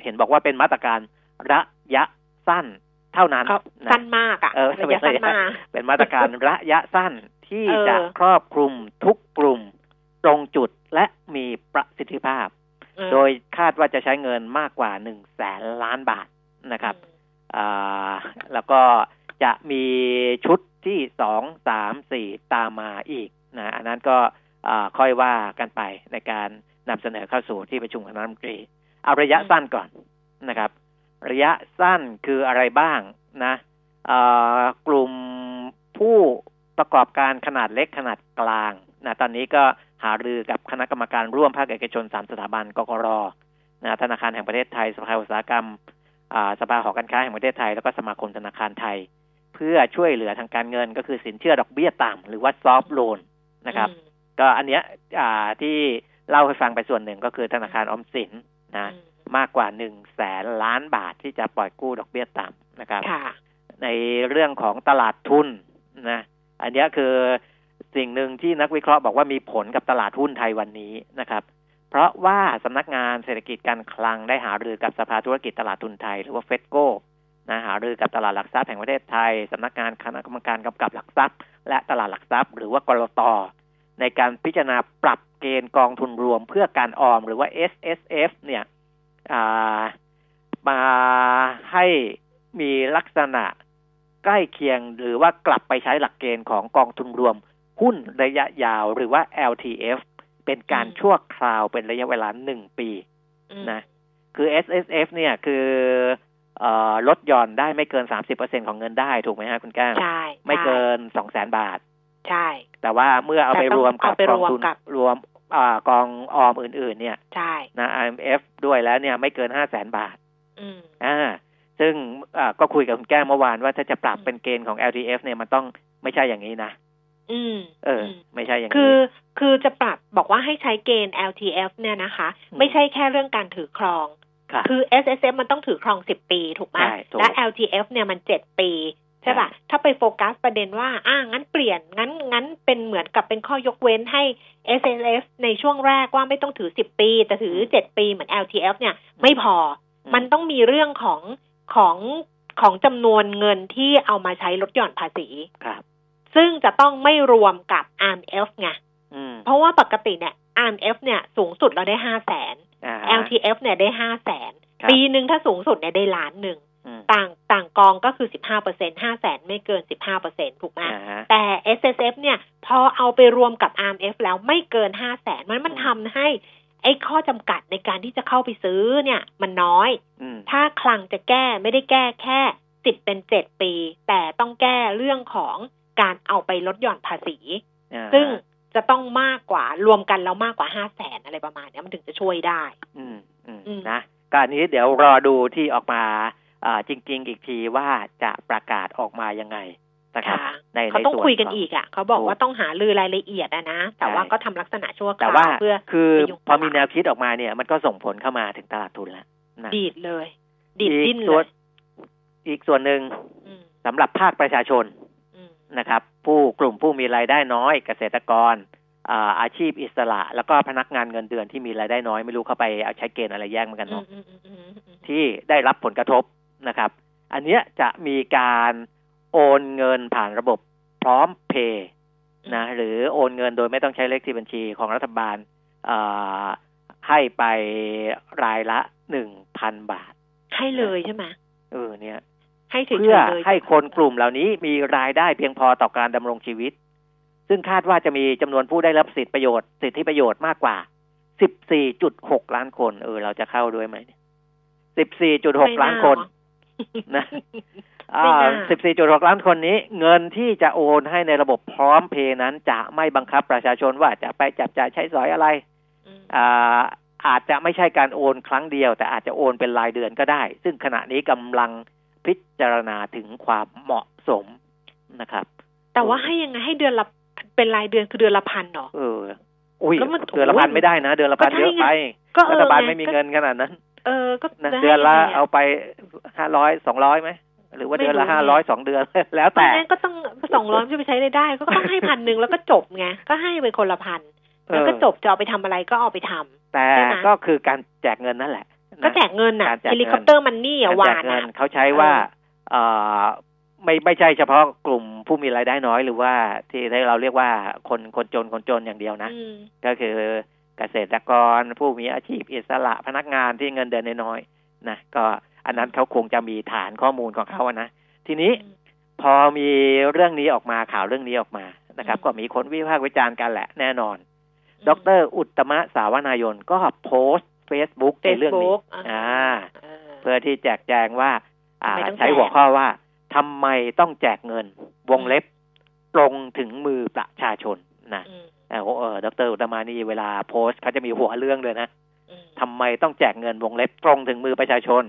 เห็นบอกว่าเป็นมาตรการระยะสั้นเท่านั้นเขานะสั้นมากอะเออระยะสั้นมากเป็นมาตรการระยะสั้นที่เออจะครอบคลุมทุกกลุ่มตรงจุดและมีประสิทธิภาพเออโดยคาดว่าจะใช้เงินมากกว่าหนึ่งแสนล้านบาทนะครับอ่าแล้วก็จะมีชุด ที่สองสามสี่ตามมาอีกนะอันนั้นก็ค่อยว่ากันไปในการนำเสนอเข้าสู่ที่ประชุมคณะรัฐมนตรี เอาระยะสั้นก่อนนะครับ ระยะสั้นคืออะไรบ้างนะกลุ่มผู้ประกอบการขนาดเล็กขนาดกลางนะตอนนี้ก็หารือกับคณะกรรมการร่วมภาคเอกชนสามสถาบันกกรนะธนาคารแห่งประเทศไทยสภาอุตสาหกรรมสภาหอการค้าแห่งประเทศไทย แล้วก็สมาคมธนาคารไทย เพื่อช่วยเหลือทางการเงิน ก็คือสินเชื่อดอกเบี้ยต่ำหรือว่าซอฟ t ์โลนนะครับ ก็อันเนี้ยอ่าที่เล่าให้ฟังไปส่วนหนึ่งก็คือธนาคารออมสินนะอืมมากกว่าหนึ่งแสนล้านบาทที่จะปล่อยกู้ดอกเบี้ยต่ำนะครับค่ะในเรื่องของตลาดทุนนะอันเนี้ยคือสิ่งหนึ่งที่นักวิเคราะห์บอกว่ามีผลกับตลาดหุ้นไทยวันนี้นะครับ เพราะว่าสำนักงานเศรษฐกิจการคลังได้หารือกับสภาธุรกิจตลาดทุนไทย หรือว่าเฟดโก นะหารือกับตลาดหลักทรัพย์แห่งประเทศไทยสำนักงานคณะกรรมการกำกับหลักทรัพย์ และตลาดหลักทรัพย์ หรือว่ากรตในการพิจารณาปรับเกณฑ์กองทุนรวมเพื่อการออมหรือว่า S S F เนี่ยอ่ามาให้มีลักษณะใกล้เคียงหรือว่ากลับไปใช้หลักเกณฑ์ของกองทุนรวม หุ้นระยะยาวหรือว่า LTF เป็นการอืมชั่วคราวเป็นระยะเวลาหนึ่งปีอืมนะคือ S S F เนี่ยคือเอ่อ ลดหย่อนได้ไม่เกิน30%ของเงินได้ถูกไหมฮะคุณแก้วใช่ไม่เกิน200,000บาท ใช่ แต่ว่าเมื่อเอาไปแต่ต้องรวมกับเอาไปกรองวมทุนกับรวมอากองออมอื่น ๆ เนี่ยใช่นะ IMF ด้วยแล้วเนี่ยไม่เกิน500,000บาทอืมอ่าซึ่งอ่าก็คุยกับคุณแก้วเมื่อวานว่าถ้าจะปรับอืมเป็นเกณฑ์ของ LTF เนี่ยมันต้องไม่ใช่อย่างนี้นะอืมเอออมไม่ใช่อย่างคืนี้อคือจะปรับบอกว่าให้ใช้เกณฑ์ LTF เนี่ยนะคะอืมไม่ใช่แค่เรื่องการถือครอง ค่ะคือ S S F มันต้องถือครอง10ปีถูกไหมใช่ถูกและ L T F เนี่ยมัน7ปีใช่ป่ะ ถ้าไปโฟกัสประเด็นว่า อ่างั้นเปลี่ยน งั้น งั้นเป็นเหมือนกับเป็นข้อยกเว้นให้ S S F ในช่วงแรกว่าไม่ต้องถือ10ปี แต่ถือ7ปีเหมือน L T F เนี่ยไม่พออืมันต้องมีเรื่องของของของจำนวนเงินที่เอามาใช้ลดหย่อนภาษีครับ ซึ่งจะต้องไม่รวมกับ RMF ไงอืมเพราะว่าปกติเนี่ย RMF เนี่ยสูงสุดเราได้ห้าแสนอ่า LTF เนี่ยได้ห้าแสนครับปีหนึ่งถ้าสูงสุดเนี่ยได้ล้านหนึ่งอืมต่างต่างกองก็คือสิบห้าเปอร์เซ็นห้าแสนไม่เกินสิบห้าเปอร์เซ็นถูกไหมอ่าฮะแต่ S S F เนี่ยพอเอาไปรวมกับ RMF แล้วไม่เกินห้าแสนมันมันอืมทำให้ไอ้ข้อจำกัดในการที่จะเข้าไปซื้อเนี่ย มันน้อยอืมถ้าคลังจะแก้ไม่ได้แก้แค่สิบเป็นเจ็ดปี แต่ต้องแก้เรื่องของการเอาไปลดหย่อนภาษีอ่าฮะซึ่ง จะต้องมากกว่ารวมกันแล้วมากกว่าห้าแสนอะไรประมาณเนี้ยมันถึงจะช่วยได้อืมอืมอืมนะก็อันนี้เดี๋ยวรอดูที่ออกมาอ่าจริง ๆ อีกทีว่าจะประกาศออกมายังไงนะครับค่ะในเขาต้องในส่วนคุยกันขงอีกอะเขาบอกถูกว่าต้องหาลือรายละเอียดอะนะแต่ว่าใช่ก็ทำลักษณะชั่วคแต่ราวว่าเพื่อคือไปยุงพอตลาดมีแนวคิดออกมาเนี่ย มันก็ส่งผลเข้ามาถึงตลาดทุนแล้วนะดีดเลย ดีดอีกดิ้นเลส่วนยอีกส่วนหนึ่งอืมสำหรับภาคประชาชนอืมนะครับ ผู้กลุ่มผู้มีรายได้น้อยเกษตรกรอ่าอาชีพอิสระ แล้วก็พนักงานเงินเดือนที่มีรายได้น้อยไม่รู้เข้าไปเอาใช้เกณฑ์อะไรแยกเหมือนกันอืเนาะมอืมอืมอืมอืมที่ได้รับผลกระทบนะครับ อันเนี้ยจะมีการโอนเงินผ่านระบบพร้อมเพย์นะหรือโอนเงินโดยไม่ต้องใช้เลขที่บัญชีของรัฐบาลอ่าให้ไปรายละหนึ่งพันบาท ให้เลยใช่ไหมเออเนี่ย ให้เฉยๆเพื่อเลยให้คนกลุ่มเหล่านี้มีรายได้เพียงพอต่อการดำรงชีวิต ซึ่งคาดว่าจะมีจำนวนผู้ได้รับสิทธิประโยชน์สิทธิประโยชน์มากกว่า 14.6 ล้านคน เออ เราจะเข้าด้วยไหม 14.6 ล้านคนนะอ่ไม่าน่า14.6 ล้านคนนี้ เงินที่จะโอนให้ในระบบพร้อมเพย์นั้นจะไม่บังคับประชาชนว่าจะไปจับจ่ายใช้สอยอะไรอืมอ่าอาจจะไม่ใช่การโอนครั้งเดียว แต่อาจจะโอนเป็นรายเดือนก็ได้ ซึ่งขณะนี้กำลัง พิจารณาถึงความเหมาะสมนะครับ แต่ว่าให้ยังไงให้เดือนละเป็นรายเดือนคือเดือนละพันเหรอเอออุ้ยแล้วมันเดือนละพันโอ้ยไม่ได้นะ เดือนละพันก็ใช่เยอะไปก็เออรัฐบาลไงไม่มีก็เงินขนาดนั้นเออก็นะจะให้เดือนละยังไงะเอาไปห้าร้อยสองร้อยไหมหรือว่าไม่เดือนละรู้ห้าไงร้อยสองเดือนแล้วแต่แต่งั้นก็ต้องสองร้อยจะไปใช้ได้ได้ก็ต้องให้พันหนึ่งแล้วก็จบไงก็ให้ไปคนละพันแล้วก็เออจบจะเอาไปทำอะไรก็เอาไปทำแต่ใช่ไหมก็คือการแจกเงินนั่นแหละนะ ก็แจกเงินน่ะการแจกเฮเงินลิคอปเตอร์มันนี่อะการหวาแจกนเงิอะนเขาใช้ว่าเอ่อไม่ไม่ใช่เฉพาะกลุ่มผู้มีรายได้น้อยหรือว่าที่เราเรียกว่าคนคนจนคนจนอย่างเดียวนะอืมก็คือเกษตรกรผู้มีอาชีพอิสระพนักงานที่เงินเดือนน้อยๆนะก็อันนั้นเขาคงจะมีฐานข้อมูลของเขาอะนะทีนี้พอมีเรื่องนี้ออกมาข่าวเรื่องนี้ออกมานะครับอืมก็มีคนวิพากษ์วิจารณ์กันแหละแน่นอนอืมดร อุตตมะสาวนายนก็โพสต์ เฟซบุ๊กในเรื่องนี้ Facebook อ่าเออเพื่อที่แจกแจงว่า อ่าทำไมต้องใช้แจกหัวข้อว่าทำไมต้องแจกเงินวงเล็บ ตรงถึงมือประชาชนนะอืมเออเออดรอุตตมะนี่เวลาโพสต์เขาจะมีหัวเรื่องเลยนะอืมทำไมต้องแจกเงินวงเล็บตรงถึงมือประชาชน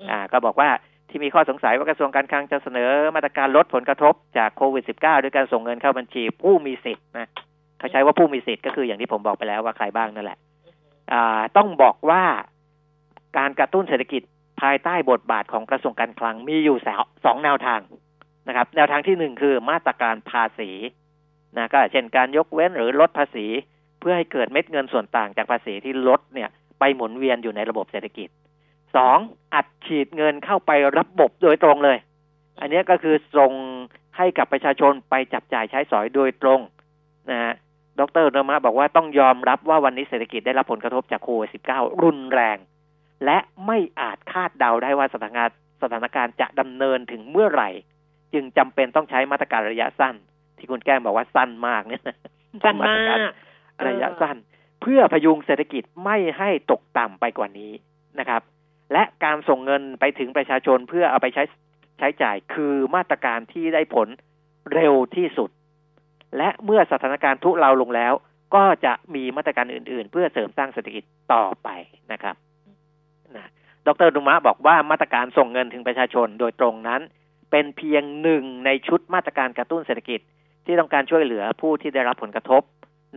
อืมอ่า ก็บอกว่าที่มีข้อสงสัยว่ากระทรวงการคลังจะเสนอมาตรการลดผลกระทบจากโควิด -19 ด้วยการส่งเงินเข้าบัญชีผู้มีสิทธิ์นะเขาใช้ว่าผู้มีสิทธิ์ก็คืออย่างที่ผมบอกไปแล้วว่าใครบ้างนั่นแหละอ่า ต้องบอกว่าการกระตุ้นเศรษฐกิจภายใต้บทบาทของกระทรวงการคลังมีอยู่สองแนวทางนะครับ แนวทางที่หนึ่งคือมาตรการภาษีนะก็เช่นการยกเว้นหรือลดภาษี เพื่อให้เกิดเม็ดเงินส่วนต่างจากภาษีที่ลดเนี่ย ไปหมุนเวียนอยู่ในระบบเศรษฐกิจสองอัดฉีดเงินเข้าไประบบโดยตรงเลย อันนี้ก็คือส่งให้กับประชาชนไปจับจ่ายใช้สอยโดยตรงนะฮะ ดรนมาบอกว่าต้องยอมรับว่าวันนี้เศรษฐกิจได้รับผลกระทบจากโควิด -19 รุนแรง และไม่อาจคาดเดาได้ว่าสถานการณ์สถานการณ์จะดำเนินถึงเมื่อไหร่ จึงจำเป็นต้องใช้มาตรการระยะสั้น ที่คุณแก้มบอกว่าสั้นมากเนี่ยสั้นมากระยะสั้น เพื่อพยุงเศรษฐกิจไม่ให้ตกต่ำไปกว่านี้นะครับ และการส่งเงินไปถึงประชาชนเพื่อเอาไปใช้ใช้จ่ายคือมาตรการที่ได้ผลเร็วที่สุด และเมื่อสถานการณ์ทุเลาลงแล้ว ก็จะมีมาตรการอื่น ๆ เพื่อเสริมสร้างเศรษฐกิจต่อไปนะครับนะดรดุมะบอกว่ามาตรการส่งเงินถึงประชาชนโดยตรงนั้น เป็นเพียงหนึ่งในชุดมาตรการกระตุ้นเศรษฐกิจ ที่ต้องการช่วยเหลือผู้ที่ได้รับผลกระทบ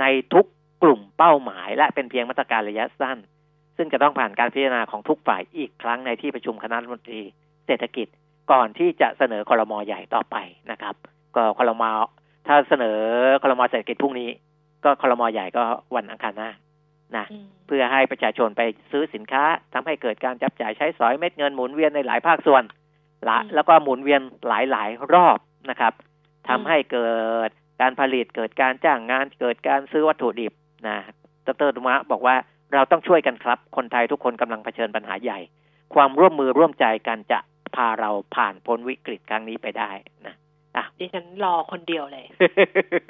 ในทุกกลุ่มเป้าหมาย และเป็นเพียงมาตรการระยะสั้น ซึ่งจะต้องผ่านการพิจารณาของทุกฝ่ายอีกครั้งในที่ประชุมคณะรัฐมนตรีเศรษฐกิจก่อนที่จะเสนอคอรมอใหญ่ต่อไปนะครับ ก็คอรมอ ถ้าเสนอคอรมอเศรษฐกิจพรุ่งนี้ ก็คอรมอใหญ่ก็วันอังคารหน้านะเพื่อให้ประชาชนไปซื้อสินค้าทำให้เกิดการจับจ่ายใช้สอยเม็ดเงินหมุนเวียนในหลายภาคส่วนละแล้วก็หมุนเวียนหลายๆรอบนะครับทำให้เกิดการผลิตเกิดการจ้างงาน เกิดการซื้อวัตถุดิบนะดรดุมะบอกว่าเราต้องช่วยกันครับ คนไทยทุกคนกำลังเผชิญปัญหาใหญ่ ความร่วมมือร่วมใจกันจะพาเราผ่านพ้นวิกฤตครั้งนี้ไปได้นะ อะดิฉันรอคนเดียวเลย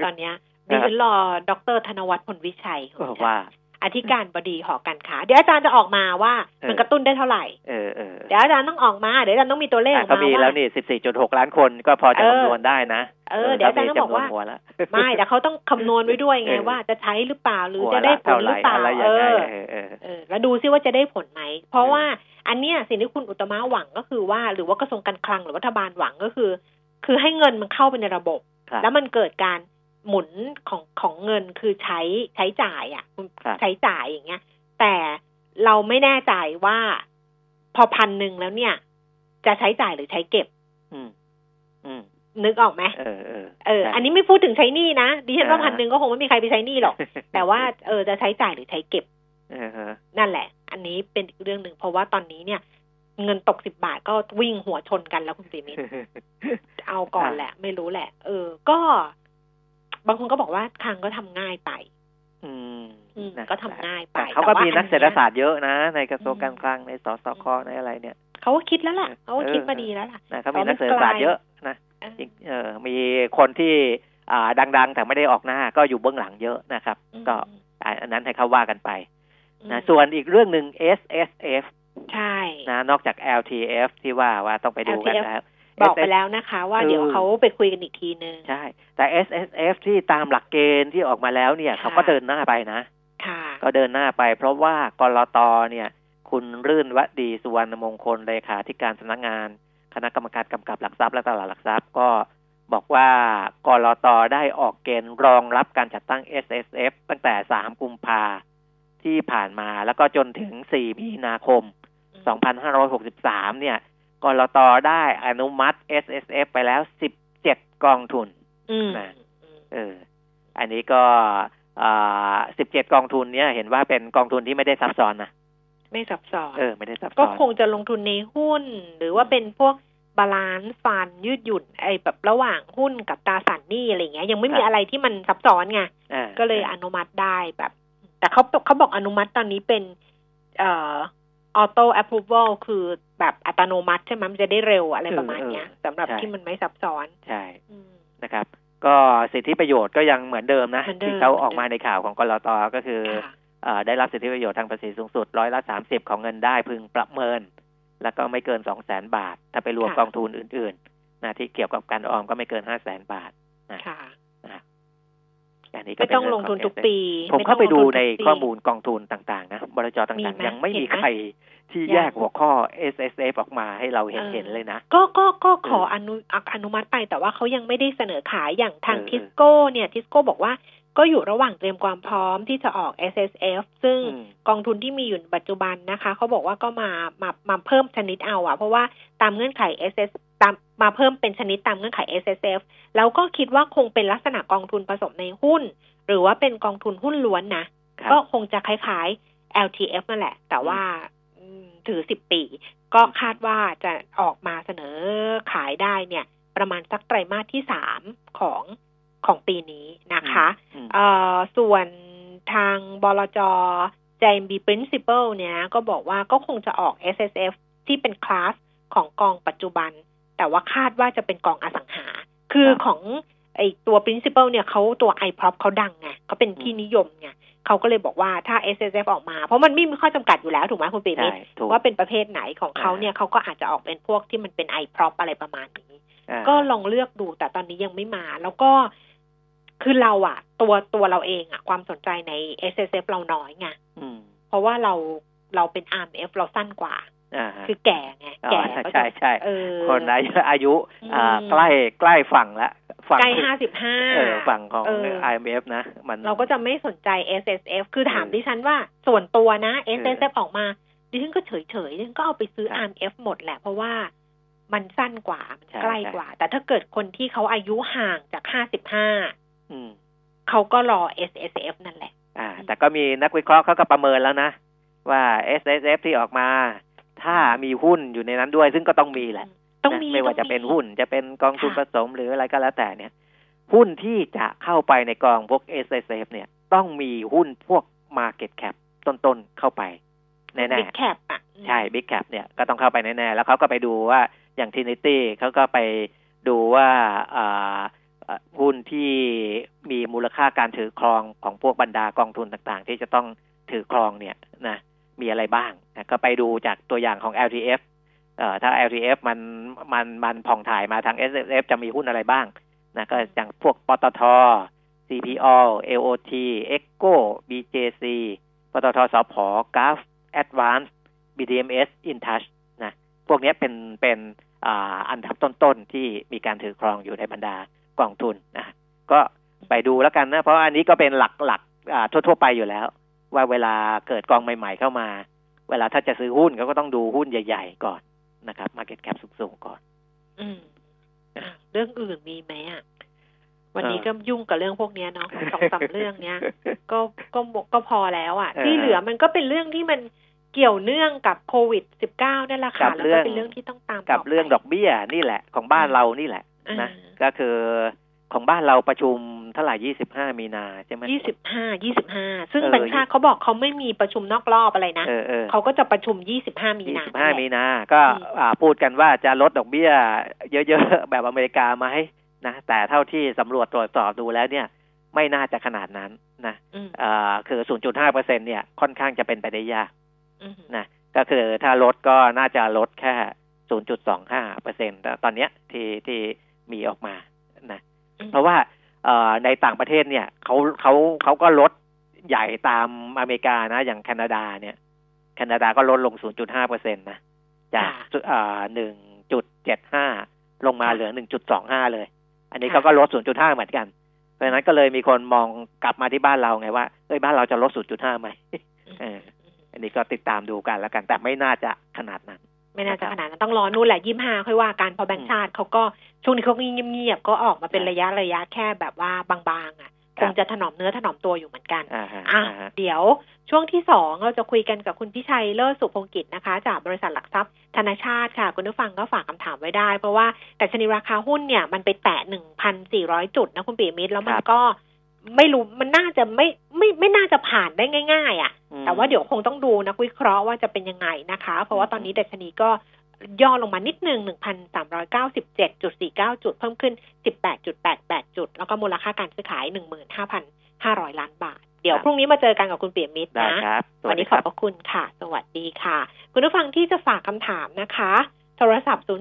ตอนเนี้ยดิฉันรอดรธนวัฒน์พลวิชัยว่าอธิการบดีหอการค้า เดี๋ยวอาจารย์จะออกมาว่ามันกระตุ้นได้เท่าไหร่เออเออเดี๋ยวอาจารย์ต้องออกมา เดี๋ยวอาจารย์ต้องมีตัวเลขออกมาว่ามีแล้วนี่สิบสี่จุดหกล้านคนก็พอจะคำนวณได้นะ เออ เดี๋ยวอาจารย์ต้องบอกว่า ไม่แต่เขาต้องคำนวณไว้ด้วยไงว่าจะใช้หรือเปล่าหรือจะได้ผลหรือเปล่าเออเออ แล้วดูซิว่าจะได้ผลไหม เพราะว่าอันเนี้ยสิ่งที่คุณอุตมะหวังก็คือว่า หรือว่ากระทรวงการคลังหรือรัฐบาลหวังก็คือ คือให้เงินมันเข้าไปในระบบ แล้วมันเกิดการหมุนของของเงินคือใช้ใช้จ่ายอะใช้จ่ายอย่างเงี้ย แต่เราไม่แน่ใจว่าพอพันหนึ่งแล้วเนี่ย จะใช้จ่ายหรือใช้เก็บ อืม อืมนึกออกไหมเออเออเออ อันนี้ไม่พูดถึงใช้หนี้นะดิฉันว่าพันหนึ่งก็คงไม่มีใครไปใช้หนี้หรอก แต่ว่าเออจะใช้จ่ายหรือใช้เก็บนั่นแหละ อันนี้เป็นอีกเรื่องหนึ่งเพราะว่าตอนนี้เนี่ย เงินตกสิบบาทก็วิ่งหัวชนกันแล้วคุณสีมิตเอาก่อนแหละ ไม่รู้แหละ เออ ก็ บางคนก็บอกว่าคางก็ทำง่ายไป อืมก็ทำง่ายไปเขาก็มีนักเศรษฐศาสตร์เยอะนะ ในกระทรวงการคลังในสสคในอะไรเนี่ยเขาก็คิดแล้วล่ะเขาก็คิดมาดีแล้วล่ะเขามีนักเศรษฐศาสตร์เยอะนะจริงเออ มีคนที่อ่าดัง ๆ แต่ไม่ได้ออกหน้า ก็อยู่เบื้องหลังเยอะนะครับ ก็อันนั้นให้เขาว่ากันไปนะส่วนอีกเรื่องหนึ่ง S S F ใช่นะนอกจาก L T F ที่ว่าว่าต้องไปดูกันแล้วบอกไปแล้วนะคะ ว่าเดี๋ยวเขาไปคุยกันอีกทีนึง ใช่ แต่ S S F ที่ตามหลักเกณฑ์ที่ออกมาแล้วเนี่ย เขาก็เดินหน้าไปนะก็เดินหน้าไป เพราะว่ากรตเนี่ย คุณรื่นวดีสุวรรณมงคลเลขาธิการสำนักงาน คณะกรรมการกำกับหลักทรัพย์และตลาดหลักทรัพย์ก็บอกว่ากรตได้ออกเกณฑ์รองรับการจัดตั้ง S S F ตั้งแต่ 3 กุมภาที่ผ่านมาแล้วก็จนถึง 4 มีนาคม 2563 เนี่ยกรตได้อนุมัติ S S F ไปแล้ว 17 กองทุนนะเอออันนี้ก็สิบเจ็ดกองทุนเนี่ยเห็นว่าเป็นกองทุนที่ไม่ได้ซับซ้อนนะไม่ซับซ้อนเออไม่ได้ซับซ้อนก็คงจะลงทุนในหุ้น หรือว่าเป็นพวก balanced fund ยืดหยุ่นไอ้แบบระหว่างหุ้นกับตราสารหนี้อะไรเงี้ยยังไม่มีอะไรที่มันซับซ้อนไงก็เลยอนุมัติได้แบบ แต่เขาเขาบอกอนุมัติตอนนี้เป็น เอ่อ auto approval คือแบบอัตโนมัติใช่ไหมมันจะได้เร็วอะไรประมาณเนี้ยสำหรับที่มันไม่ซับซ้อน ใช่นะครับ ก็สิทธิประโยชน์ก็ยังเหมือนเดิมนะ ที่เขาออกมาในข่าวของกลตก็คือได้รับสิทธิประโยชน์ทางภาษีสูงสุดร้อยละสามสิบของเงินได้พึงประเมิน แล้วก็ไม่เกินสองแสนบาท ถ้าไปรวมกองทุนอื่น ๆนะที่เกี่ยวกับการออมก็ไม่เกินห้าแสนบาทนะ อันนี้ก็ไม่ต้องลงทุนทุกปี ผมเข้าไปดูในข้อมูลกองทุนต่างๆ นะบริจต่างๆ ยังไม่มีใครที่แยกหัวข้อ S S F ออกมาให้เราเห็นเห็นเลยนะ ก็ก็ก็ขออนุอนุมัติไปแต่ว่าเขายังไม่ได้เสนอขายอย่างทางทิสโก้เนี่ยทิสโก้บอกว่า ก็อยู่ระหว่างเตรียมความพร้อมที่จะออก S S F ซึ่งอืมกองทุนที่มีอยู่ปัจจุบันนะคะ เขาบอกว่าก็มามามาเพิ่มชนิดเอาอะเพราะว่าตามเงื่อนไข S S ตามมาเพิ่มเป็นชนิดตามเงื่อนไข S S F แล้วก็คิดว่าคงเป็นลักษณะกองทุนผสมในหุ้น หรือว่าเป็นกองทุนหุ้นล้วนนะครับก็คงจะคล้ายๆ LTF นั่นแหละ แต่ว่าอืมถือสิบปี ก็คาดว่าจะออกมาเสนอขายได้เนี่ย ประมาณสักไตรมาสที่สามของ ของปีนี้นะคะอืมเอ่อส่วนทางบลจ JMB Principal เนี่ยนะก็บอกว่าก็คงจะออก S S F ที่เป็นคลาสของกองปัจจุบัน แต่ว่าคาดว่าจะเป็นกองอสังหา คือครับของไอตัว principal เนี่ยเขาตัว iProp เขาดังไงเขาเป็นที่นิยมไงเขาก็เลยบอกว่าถ้า S S F ออกมา เพราะมันไม่มีข้อจำกัดอยู่แล้วถูกไหมคุณปีมิตรใช่ถูกว่าเป็นประเภทไหนของเขาเนี่ยเขาก็อาจจะออกเป็นพวกที่มันเป็น iProp อะไรประมาณนี้อ่าก็ลองเลือกดูแต่ตอนนี้ยังไม่มา แล้วก็ คือเราอะตัวตัวเราเองอะความสนใจใน S S F เราน้อยไงอืมเพราะว่าเราเราเป็น R M F เราสั้นกว่าอ่าฮะคือแก่ไงอ๋อแก่ก็ใช่จะใช่เออคนอายุอายุอ่าอืมใกล้ใกล้ฝั่งละฝั่งใกล้ห้าสิบห้าเออฝั่งของเออ IMF นะ มันเราก็จะไม่สนใจ S S F คือถามเออดิฉันว่าส่วนตัวนะ S เอ S อ F ออกมา ดิฉันก็เฉยเฉยๆดิฉันก็เอาไปซื้อครับ R M F หมดแหละ เพราะว่ามันสั้นกว่า มันใช่ใกล้ใช่กว่า แต่ถ้าเกิดคนที่เขาอายุห่างจากห้าสิบห้าอืม เขาก็รอ S S F นั่นแหละ อ่า แต่ก็มีนักวิเคราะห์เขาก็ประเมินแล้วนะ ว่า S S F ที่ออกมา ถ้ามีหุ้นอยู่ในนั้นด้วย ซึ่งก็ต้องมีแหละต้องนะมีไม่ว่าต้จะองเป็นมีหุ้นจะเป็นกองทุนค่ะผสมหรืออะไรก็แล้วแต่เนี่ย หุ้นที่จะเข้าไปในกองพวก S S F เนี่ย ต้องมีหุ้นพวก Market Cap ต้นๆเข้าไปแน่บิ๊กๆแคปอะใช่ Big Cap เนี่ยก็ต้องเข้าไปแน่ๆแล้วเขาก็ไปดูว่าอย่าง Trinity เขาก็ไปดูว่าอ่าอ่า หุ้นที่มีมูลค่าการถือครองของพวกบรรดากองทุนต่างๆ ที่จะต้องถือครองเนี่ยนะมีอะไรบ้างนะก็ไปดูจากตัวอย่างของ LTF เอ่อถ้า LTF มันมันมันผ่องถ่ายมาทาง S F จะมีหุ้นอะไรบ้างนะก็อย่างพวกปตท CPO AOT ECO BJC ปตทสพ GAF Advance BDMs InTouch นะพวกนี้เป็นเป็นอ่าอันดับต้นๆ ที่มีการถือครองอยู่ในบรรดา กองทุนนะก็ไปดูแล้วกันนะ เพราะอันนี้ก็เป็นหลักหลักอ่าทั่ว ๆ ไปอยู่แล้ว ว่าเวลาเกิดกองใหม่ ๆ เข้ามา เวลาถ้าจะซื้อหุ้นเขาก็ต้องดูหุ้นใหญ่ ๆ ก่อนนะครับ Market Cap สูงๆก่อน อืมอะเรื่องอื่นมีไหมอะวันนี้เออก็ยุ่งกับเรื่องพวกเนี้ยเนาะสองสามเรื่องเนี้ย ก็ก็ก็พอแล้วอะเออที่เหลือมันก็เป็นเรื่องที่มันเกี่ยวเนื่องกับโควิดสิบเก้านั่นแหละกัค่ะบแล้วเรื่ก็องเป็นเรื่องที่ต้องตามกับต่ไปเรื่องดอกเบี้ยนี่แหละ ของบ้านเรานี่แหละ นะอ่าก็คือของบ้านเราประชุมเท่าไหร่ยี่สิบห้ามีนาใช่ไหมยี่สิบห้ายี่สิบห้าซึ่งเออแบงค์ชาติเขาบอกเขาไม่มีประชุมนอกรอบอะไรนะเออเออเขาก็จะประชุมยี่สิบห้ามียี่นาสิบห้านั่นแหละมีนา ก็อืมอ่าพูดกันว่าจะลดดอกเบี้ย เยอะๆ แบบอเมริกาไหมนะ แต่เท่าที่สำรวจตรวจสอบดูแล้วเนี่ย ไม่น่าจะขนาดนั้นนะอืมอ่าคือ0.5เปอร์เซ็นเนี่ยค่อนข้างจะเป็นไปได้ยากอืมนะก็คือถ้าลดก็น่าจะลดแค่0.25เปอร์เซ็นต์ตอนเนี้ยที่ที่ มีออกมานะอืมเพราะว่าเอ่อในต่างประเทศเนี่ยเขาเขาเขาก็ลดใหญ่ตามอเมริกานะ อย่างแคนาดาเนี่ยแคนาดาก็ลดลง 0.5เปอร์เซ็นตนะจากอ่า1.75 ลงมาเหลือ 1.25 เลย อันนี้เขาก็ลด 0.5 เหมือนกัน เพราะฉะนั้นก็เลยมีคนมองกลับมาที่บ้านเราไงว่าเอ้ยบ้านเราจะลด 0.5ไหมเอออันนี้ก็ติดตามดูกันแล้วกัน แต่ไม่น่าจะขนาดนั้น ไม่น่าจะขนาดนั้นต้องรอนู่นแหละยี่ห้าค่อยว่ากันเพอแบงค์ชาติเขาก็ช่วงนี้เขาก็เงียบๆก็ออกมาเป็นระยะระยะแค่แบบว่าบางๆอะคครับงจะถนอมเนื้อถนอมตัวอยู่เหมือนกัน อ่าฮะอะอ่าฮะเดี๋ยวช่วงที่สองเราจะคุยกันกับคุณพิชัยเลิศสุพงกิจนะคะ จากบริษัทหลักทรัพย์ ธนาชาติค่ะ คุณผู้ฟังก็ฝากคำถามไว้ได้ เพราะว่าแต่ชนิดราคาหุ้นเนี่ยมันไปแตะหนึ่งพันสี่ร้อยจุดนะคุณปีมิตรแล้วมันก็ ไม่รู้มันน่าจะไม่ไม่ไม่น่าจะผ่านได้ง่าย ๆ อะอืมแต่ว่าเดี๋ยวคงต้องดูนักวิเคราะห์ว่าจะเป็นยังไงนะคะ เพราะว่าตอนนี้ดัชนีก็ย่อลงมานิดนึง1,397.49 จุด เพิ่มขึ้น 18.88 จุด แล้วก็มูลค่าการซื้อขาย 15,500 ล้านบาท เดี๋ยวพรุ่งนี้มาเจอกันกับคุณเปียมิตรได้นะครับสวัวันสดีนี้คขอรับบพระคุณค่ะ สวัสดีค่ะ คุณผู้ฟังที่จะฝากคำถามนะคะ โทรศัพท์ 02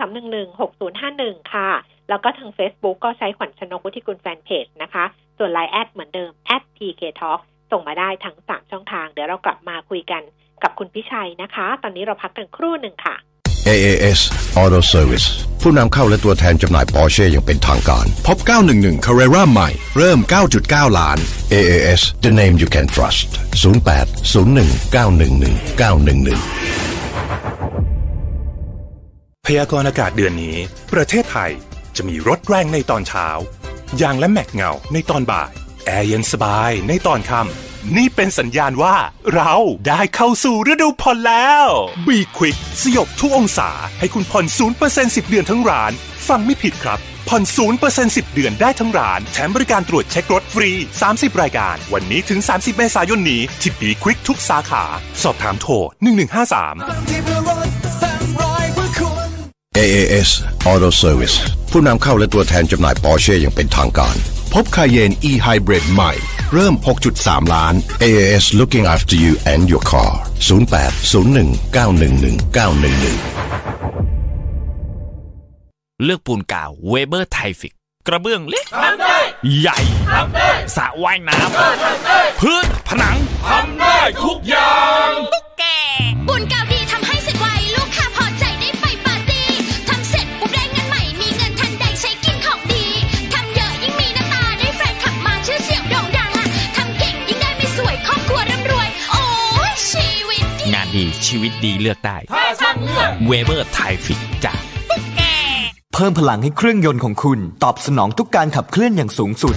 311 6051 ค่ะ แล้วก็ทาง Facebook ก็ใช้ขวัญชนกวุฒิกุลแฟนเพจนะคะ ส่วน Line แอดเหมือนเดิม @pk talk ส่งมาได้ทั้ง3ช่องทาง เดี๋ยวเรากลับมาคุยกันกับคุณพิชัยนะคะ ตอนนี้เราพักกันครู่หนึ่งค่ะ AAS Auto Service ผู้นำเข้าและตัวแทนจำหน่ายปอร์เช่อย่างเป็นทางการ พบ 911 Carrera ใหม่ เริ่ม 9.9 ล้าน AAS the name you can trust 08 01 911 911 พยากรณ์อากาศเดือนนี้ ประเทศไทยจะมีรถแรงในตอนเช้า ยางและแม็กเงาในตอนบ่าย แอร์เย็นสบายในตอนค่ำนี่เป็นสัญญาณว่าเราได้เข้าสู่ฤดูผ่อนแล้ว บีควิกสยบทุกองศาให้คุณผ่อน 0% 10 เดือนทั้งร้าน ฟังไม่ผิดครับ ผ่อน 0% 10 เดือนได้ทั้งร้าน แถมบริการตรวจเช็ครถฟรี 30 รายการ วันนี้ถึง 30 เมษายนนี้ที่บีควิกทุกสาขา สอบถามโทร 1153 AAS Auto Service ผู้นำเข้าและตัวแทนจำหน่ายปอร์เช่อย่างเป็นทางการ พบ Cayenne E Hybrid ใหม่ เริ่ม 6.3 ล้าน AAS looking after you and your car 08 01 911 911 เลือกปูนกาวเวเบอร์ไทฟิก กระเบื้องเล็กใหญ่สระว่ายน้ำพื้นผนังทำได้ทุกอย่างตุ๊กแกบุญกาว ชีวิตดีเลือกได้ ถ้าช่างเลือกเวเบอร์ไทฟิกจากเพิ่มพลังให้เครื่องยนต์ของคุณ ตอบสนองทุกการขับเคลื่อนอย่างสูงสุด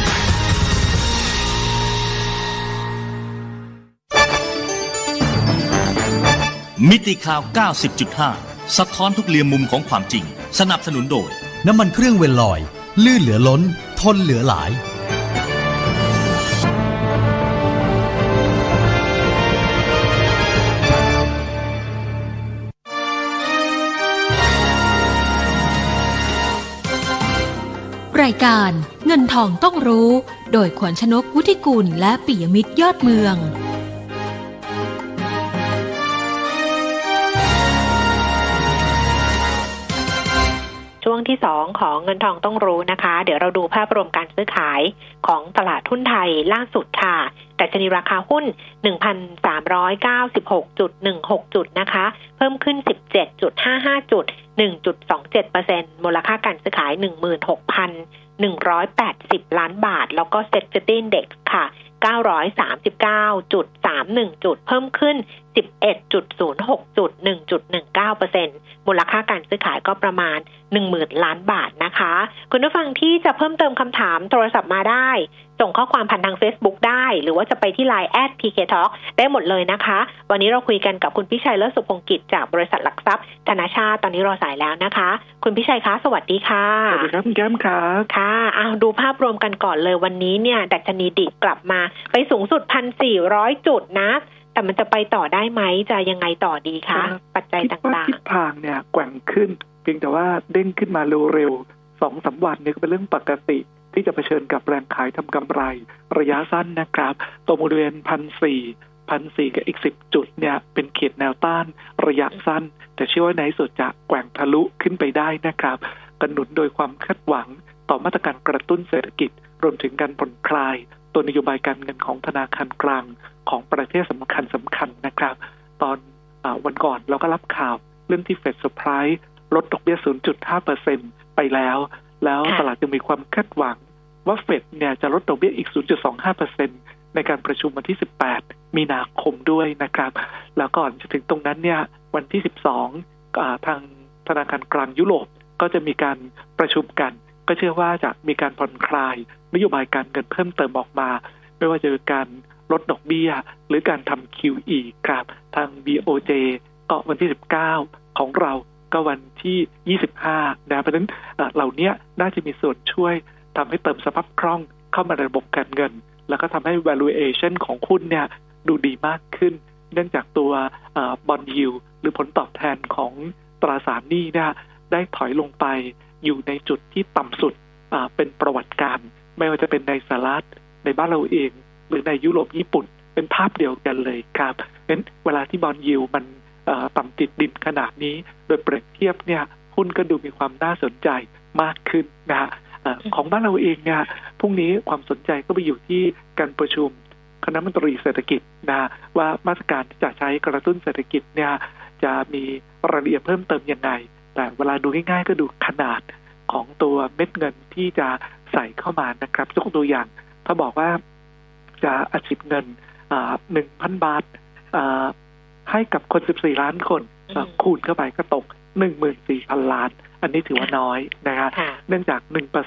มิติข่าว 90.5 สะท้อนทุกเรียมมุมของความจริง สนับสนุนโดย น้ำมันเครื่องเวลลอย ลื่นเหลือล้น ทนเหลือหลาย รายการเงินทองต้องรู้ โดยขวัญชนกวุฒิกุลและปิยมิตรยอดเมือง วงที่สองของเงินทองต้องรู้นะคะ เดี๋ยวเราดูภาพรวมการซื้อขายของตลาดหุ้นไทยล่าสุดค่ะแต่ชนีราคาหุ้น 1,396.16 จุดนะคะ เพิ่มขึ้น 17.55 จุด 1.27%มูลค่าการซื้อขาย 16,180 ล้านบาท แล้วก็เซ็ตฟินเด็กค่ะ 939.31 จุด เพิ่มขึ้น 11.06 จุด 1.19%มูลค่าการซื้อขายก็ประมาณ 10,000 ล้านบาทนะคะ คุณผู้ฟังที่จะเพิ่มเติมคำถามโทรศัพท์มาได้ ส่งข้อความผ่านทาง Facebook ได้ หรือว่าจะไปที่ Line แอด PK Talk ได้หมดเลยนะคะ วันนี้เราคุยกันกับคุณพิชัยเลิศสุพงกิจจากบริษัทหลักทรัพย์ธนาชาติตอนนี้รอสายแล้วนะคะ คุณพิชัยคะ สวัสดีค่ะ สวัสดีครับคุณแก้มครับค่ะเอาดูภาพรวมกันก่อนเลยวันนี้เนี่ยดัชนีดิบกลับมาไปสูงสุด1,400จุดนะแต่มันจะไปต่อได้ไหมจะยังไงต่อดีคะ ปัจจัยคิดว่าต่างทิศทางเนี่ยแกว่งขึ้น เพียงแต่ว่าเด้งขึ้นมาเร็วๆสองสามวันเนี่ยก็เป็นเรื่องปกติ ที่จะเผชิญกับแรงขายทำกำไร ระยะสั้นนะครับตรงบริเวณพันสี่พันสี่กับอีกสิบจุดเนี่ยเป็นเขตแนวต้านระยะสั้น แต่เชื่อว่าในที่สุดจะแกว่งทะลุขึ้นไปได้นะครับแรงหนุนโดยความคาดหวัง ต่อมาตรการกระตุ้นเศรษฐกิจ รวมถึงการผ่อนคลาย ตัวนโยบายการเงินของธนาคารกลางของประเทศสำคัญสำคัญนะครับ ตอนอวันก่อนเราก็รับข่าวเรื่องที่เฟดเซอร์ไพรส์ลดดอกเบี้ย 0.5%ไปแล้ว แล้วตลาดยังมีความคาดหวังว่าเฟดเนี่ยจะลดดอกเบี้ยอีก 0.25%ในการประชุมวันที่ 18 มีนาคมด้วยนะครับ แล้วก่อนจะถึงตรงนั้นเนี่ยวันที่ 12อ่าทางธนาคารกลางยุโรปก็จะมีการประชุมกัน ก็เชื่อว่าจะมีการผ่อนคลายนโยบายการเงินเพิ่มเติมออกมา ไม่ว่าจะเป็นการลดดอกเบี้ย หรือการทำ QE ครับทาง BOJ ก็วันที่ 19 ของเรา ก็วันที่ 25 นะเพราะฉะนั้นเหล่านี้น่าจะมีส่วนช่วยทำให้เติมสภาพคล่องเข้ามาในระบบการเงิน แล้วก็ทำให้ valuation ของหุ้นเนี่ยดูดีมากขึ้น เนื่องจากตัวบอลยิวหรือผลตอบแทนของตราสารหนี้เนี่ยได้ถอยลงไปอยู่ในจุดที่ต่ำสุดเป็นประวัติการ ไม่ว่าจะเป็นในสหรัฐในบ้านเราเอง หรือในยุโรปญี่ปุ่น เป็นภาพเดียวกันเลยครับเพราะฉะนั้นเวลาที่บอลยิวมัน ต่ำติดดินขนาดนี้ โดยเปรียบเทียบเนี่ยหุ้นก็ดูมีความน่าสนใจมากขึ้นนะฮะของบ้านเราเองเนี่ยพรุ่งนี้ความสนใจก็ไปอยู่ที่การประชุมคณะมนตรีเศรษฐกิจนะว่ามาตรการที่จะใช้กระตุ้นเศรษฐกิจเนี่ยจะมีรายละเอียดเพิ่มเติมยังไง แต่เวลาดูง่ายๆ ก็ดูขนาดของตัวเม็ดเงินที่จะใส่เข้ามานะครับยกตัวอย่าง ถ้าบอกว่าจะอัดฉีดเงินหนึ่งพันบาท ให้กับคน 14 ล้านคนคูณเข้าไปก็ตก 14,000 ล้าน อันนี้ถือว่าน้อยนะฮะเนื่องจาก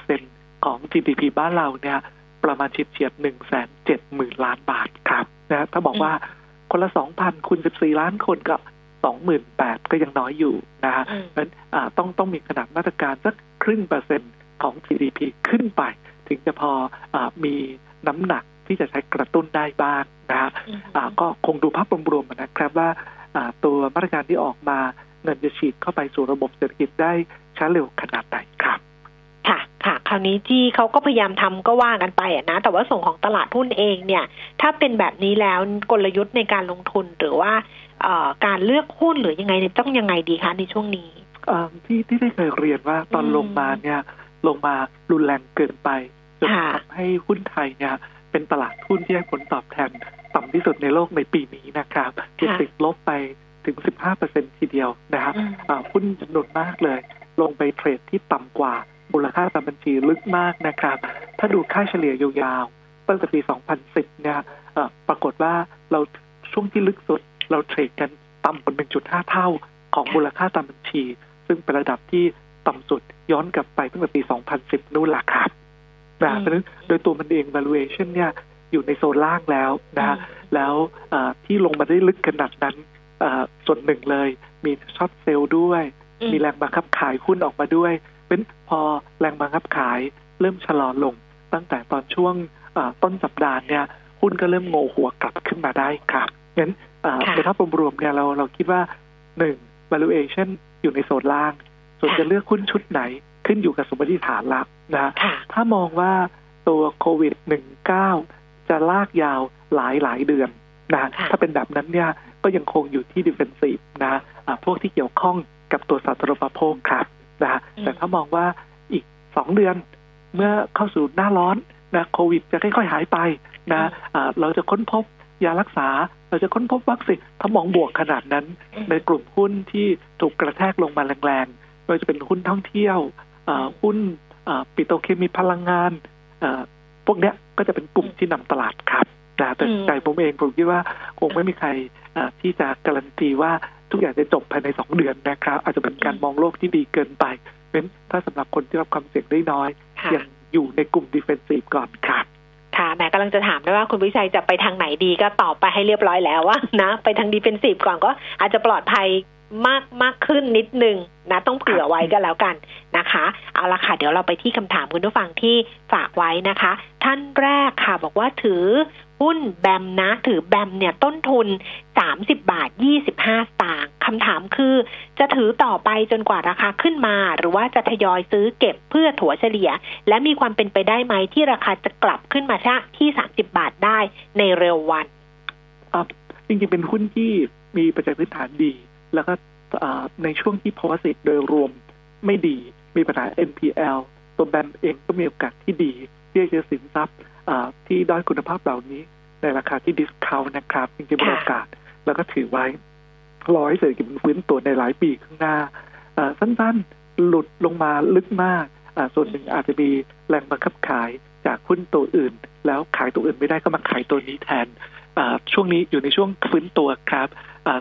1%ของ GDP บ้านเราเนี่ยประมาณเฉียดเฉียดหนึ่งแสนเจ็ดหมื่นล้านบาทครับนะถ้าบอกว่าคนละสองพันคูณสิบสี่ล้านคนก็สองหมื่นแปดก็ยังน้อยอยู่นะฮะเพราะฉะนั้นต้องต้องมีขนาดมาตรการสักครึ่งเปอร์เซ็นต์ของ GDP ขึ้นไป ถึงจะพออมีน้ำหนัก ที่จะใช้กระตุ้นได้บ้างนะฮะก็คงดูภาพรวมๆนะครับว่าตัวมาตรการที่ออกมาเงินจะฉีดเข้าไปสู่ระบบเศรษฐกิจได้ช้าเร็วขนาดไหนครับค่ะ ค่ะ คราวนี้ที่เขาก็พยายามทำก็ว่ากันไปอะนะ แต่ว่าส่งของตลาดหุ้นเองเนี่ย ถ้าเป็นแบบนี้แล้วกลยุทธ์ในการลงทุนหรือว่าการเลือกหุ้นหรือยังไงต้องยังไงดีคะในช่วงนี้ที่ที่ได้เคยเรียนว่าตอนลงมาเนี่ย ลงมารุนแรงเกินไปจนทำให้หุ้นไทยเนี่ย เป็นตลาดหุ้นที่ให้ผลตอบแทนต่ำที่สุดในโลกในปีนี้นะครับที่ติดลบไปถึง 15%ทีเดียวนะครับหุ้นจำนวนมากเลย ลงไปเทรดที่ต่ำกว่ามูลค่าตามบัญชีลึกมากนะครับ ถ้าดูค่าเฉลี่ยยาวๆตั้งแต่ปี 2010 เนี่ยปรากฏว่าเราช่วงที่ลึกสุดเราเทรดกันต่ำกว่า 1.5 เท่าของมูลค่าตามบัญชี ซึ่งเป็นระดับที่ต่ำสุดย้อนกลับไปตั้งแต่ปี 2010 นู่นละครับ นะเพราะฉะนั้นโดยตัวมันเอง valuation เนี่ยอยู่ในโซนล่างแล้วนะแล้วที่ลงมาได้ลึกขนาดนั้นส่วนหนึ่งเลย มีช็อตเซลล์ด้วย มีแรงบังคับขายหุ้นออกมาด้วย เป็นพอแรงบังคับขายเริ่มชะลอลง ตั้งแต่ตอนช่วงต้นสัปดาห์เนี่ยหุ้นก็เริ่มโงหัวกลับขึ้นมาได้ครับงั้นในภาพรวมๆเนี่ยเราเราคิดว่าหนึ่ง valuation อยู่ในโซนล่าง ส่วนจะเลือกหุ้นชุดไหน ขึ้นอยู่กับสมมติฐานละนะถ้ามองว่าตัวโควิด -19 จะลากยาวหลายหลายเดือนนะถ้าเป็นแบบนั้นเนี่ยก็ยังคงอยู่ที่ defensive นะพวกที่เกี่ยวข้องกับตัวสาธารณูปโภคครับนะแต่ถ้ามองว่าอีกสองเดือน เมื่อเข้าสู่หน้าร้อนนะโควิดจะค่อยๆหายไปนะะเราจะค้นพบยารักษา เราจะค้นพบวัคซีนถ้ามองบวกขนาดนั้น ในกลุ่มหุ้นที่ถูกกระแทกลงมาแรงๆไม่ว่าจะเป็นหุ้นท่องเที่ยว หุ้นปิโตรเคมีพลังงานพวกเนี้ยก็จะเป็นกลุ่มที่นำตลาดครับนะแต่ใจผมเองผมคิดว่าคงไม่มีใครที่จะการันตีว่าทุกอย่างจะจบภายในสองเดือนนะครับ อาจจะเป็นการมองโลกที่ดีเกินไปเป็นถ้าสำหรับคนที่รับความเสี่ยงได้น้อยยังอยู่ในกลุ่ม defensive ก่อนครับค่ะแม่กำลังจะถามด้วยว่าคุณวิชัยจะไปทางไหนดีก็ตอบไปให้เรียบร้อยแล้วว่านะ ไปทาง defensive ก่อนก็อาจจะปลอดภัย มากมากขึ้นนิดนึงนะ ต้องเผื่อไว้ก็แล้วกันนะคะ เอาละค่ะ เดี๋ยวเราไปที่คำถามคุณผู้ฟังที่ฝากไว้นะคะ ท่านแรกค่ะ บอกว่าถือหุ้นแบมนะ ถือแบมเนี่ยต้นทุน 30 บาท 25สตางค์คำถามคือ จะถือต่อไปจนกว่าราคาขึ้นมา หรือว่าจะทยอยซื้อเก็บเพื่อถัวเฉลี่ย และมีความเป็นไปได้ไหมที่ราคาจะกลับขึ้นมาที่ 30 บาทได้ในเร็ววันจริงๆเป็นหุ้นที่มีปัจจัยพื้นฐานดี แล้วก็ในช่วงที่ภาวะเศรษฐโดยรวมไม่ดี มีปัญหา NPL ตัวแบมเองก็มีโอกาสที่ดี ที่จะสินทรัพย์ที่ด้อยคุณภาพเหล่านี้ ในราคาที่ดิสคาวนะครับจริงๆมีโอกาส แล้วก็ถือไว้รอให้เศรษฐกิจมันฟื้นตัวในหลายปีข้างหน้าสั้นๆ หลุดลงมาลึกมากส่วนหนึ่งอาจจะมีแรงบังคับขายจากหุ้นตัวอื่น แล้วขายตัวอื่นไม่ได้ก็มาขายตัวนี้แทนช่วงนี้อยู่ในช่วงฟื้นตัวครับ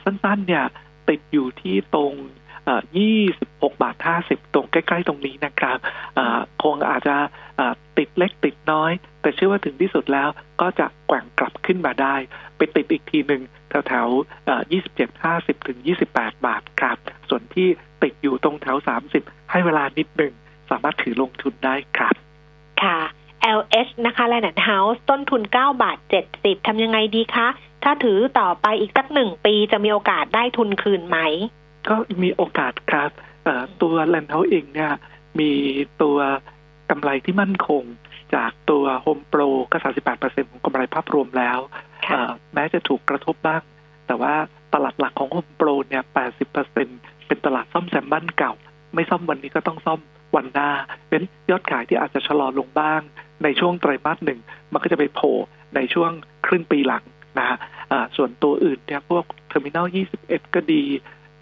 สั้นๆเนี่ย ติดอยู่ที่ตรง26 บาท 50 ตรงใกล้ ๆ ตรงนี้นะครับคงอาจจะติดเล็กติดน้อย แต่เชื่อว่าถึงที่สุดแล้วก็จะแกว่งกลับขึ้นมาได้ ไปติดอีกทีหนึ่งแถวๆ27 50 ถึง 28 บาทครับ ส่วนที่ติดอยู่ตรงแถว 30 ให้เวลานิดหนึ่ง สามารถถือลงทุนได้ครับ ค่ะ LH นะคะแลนด์เฮาส์ต้นทุน 9 บาท 70ทำยังไงดีคะ ถ้าถือต่อไปอีกสักหนึ่งปีจะมีโอกาสได้ทุนคืนไหม ก็มีโอกาสครับตัวแลนด์เฮาส์เองเนี่ย มีตัวกำไรที่มั่นคง จากตัวโฮมโปรก็ 38%ของกำไรภาพรวมแล้วเอ่อแม้จะถูกกระทบบ้าง แต่ว่าตลาดหลักของโฮมโปรเนี่ย 80%เป็นตลาดซ่อมแซมบ้านเก่า ไม่ซ่อมวันนี้ก็ต้องซ่อมวันหน้า เป็นยอดขายที่อาจจะชะลอลงบ้าง ในช่วงไตรมาสหนึ่ง มันก็จะไปโผล่ในช่วงครึ่งปีหลังนะฮะอ่า ส่วนตัวอื่นเนี่ยพวกเทอร์มินอล21 ก็ดี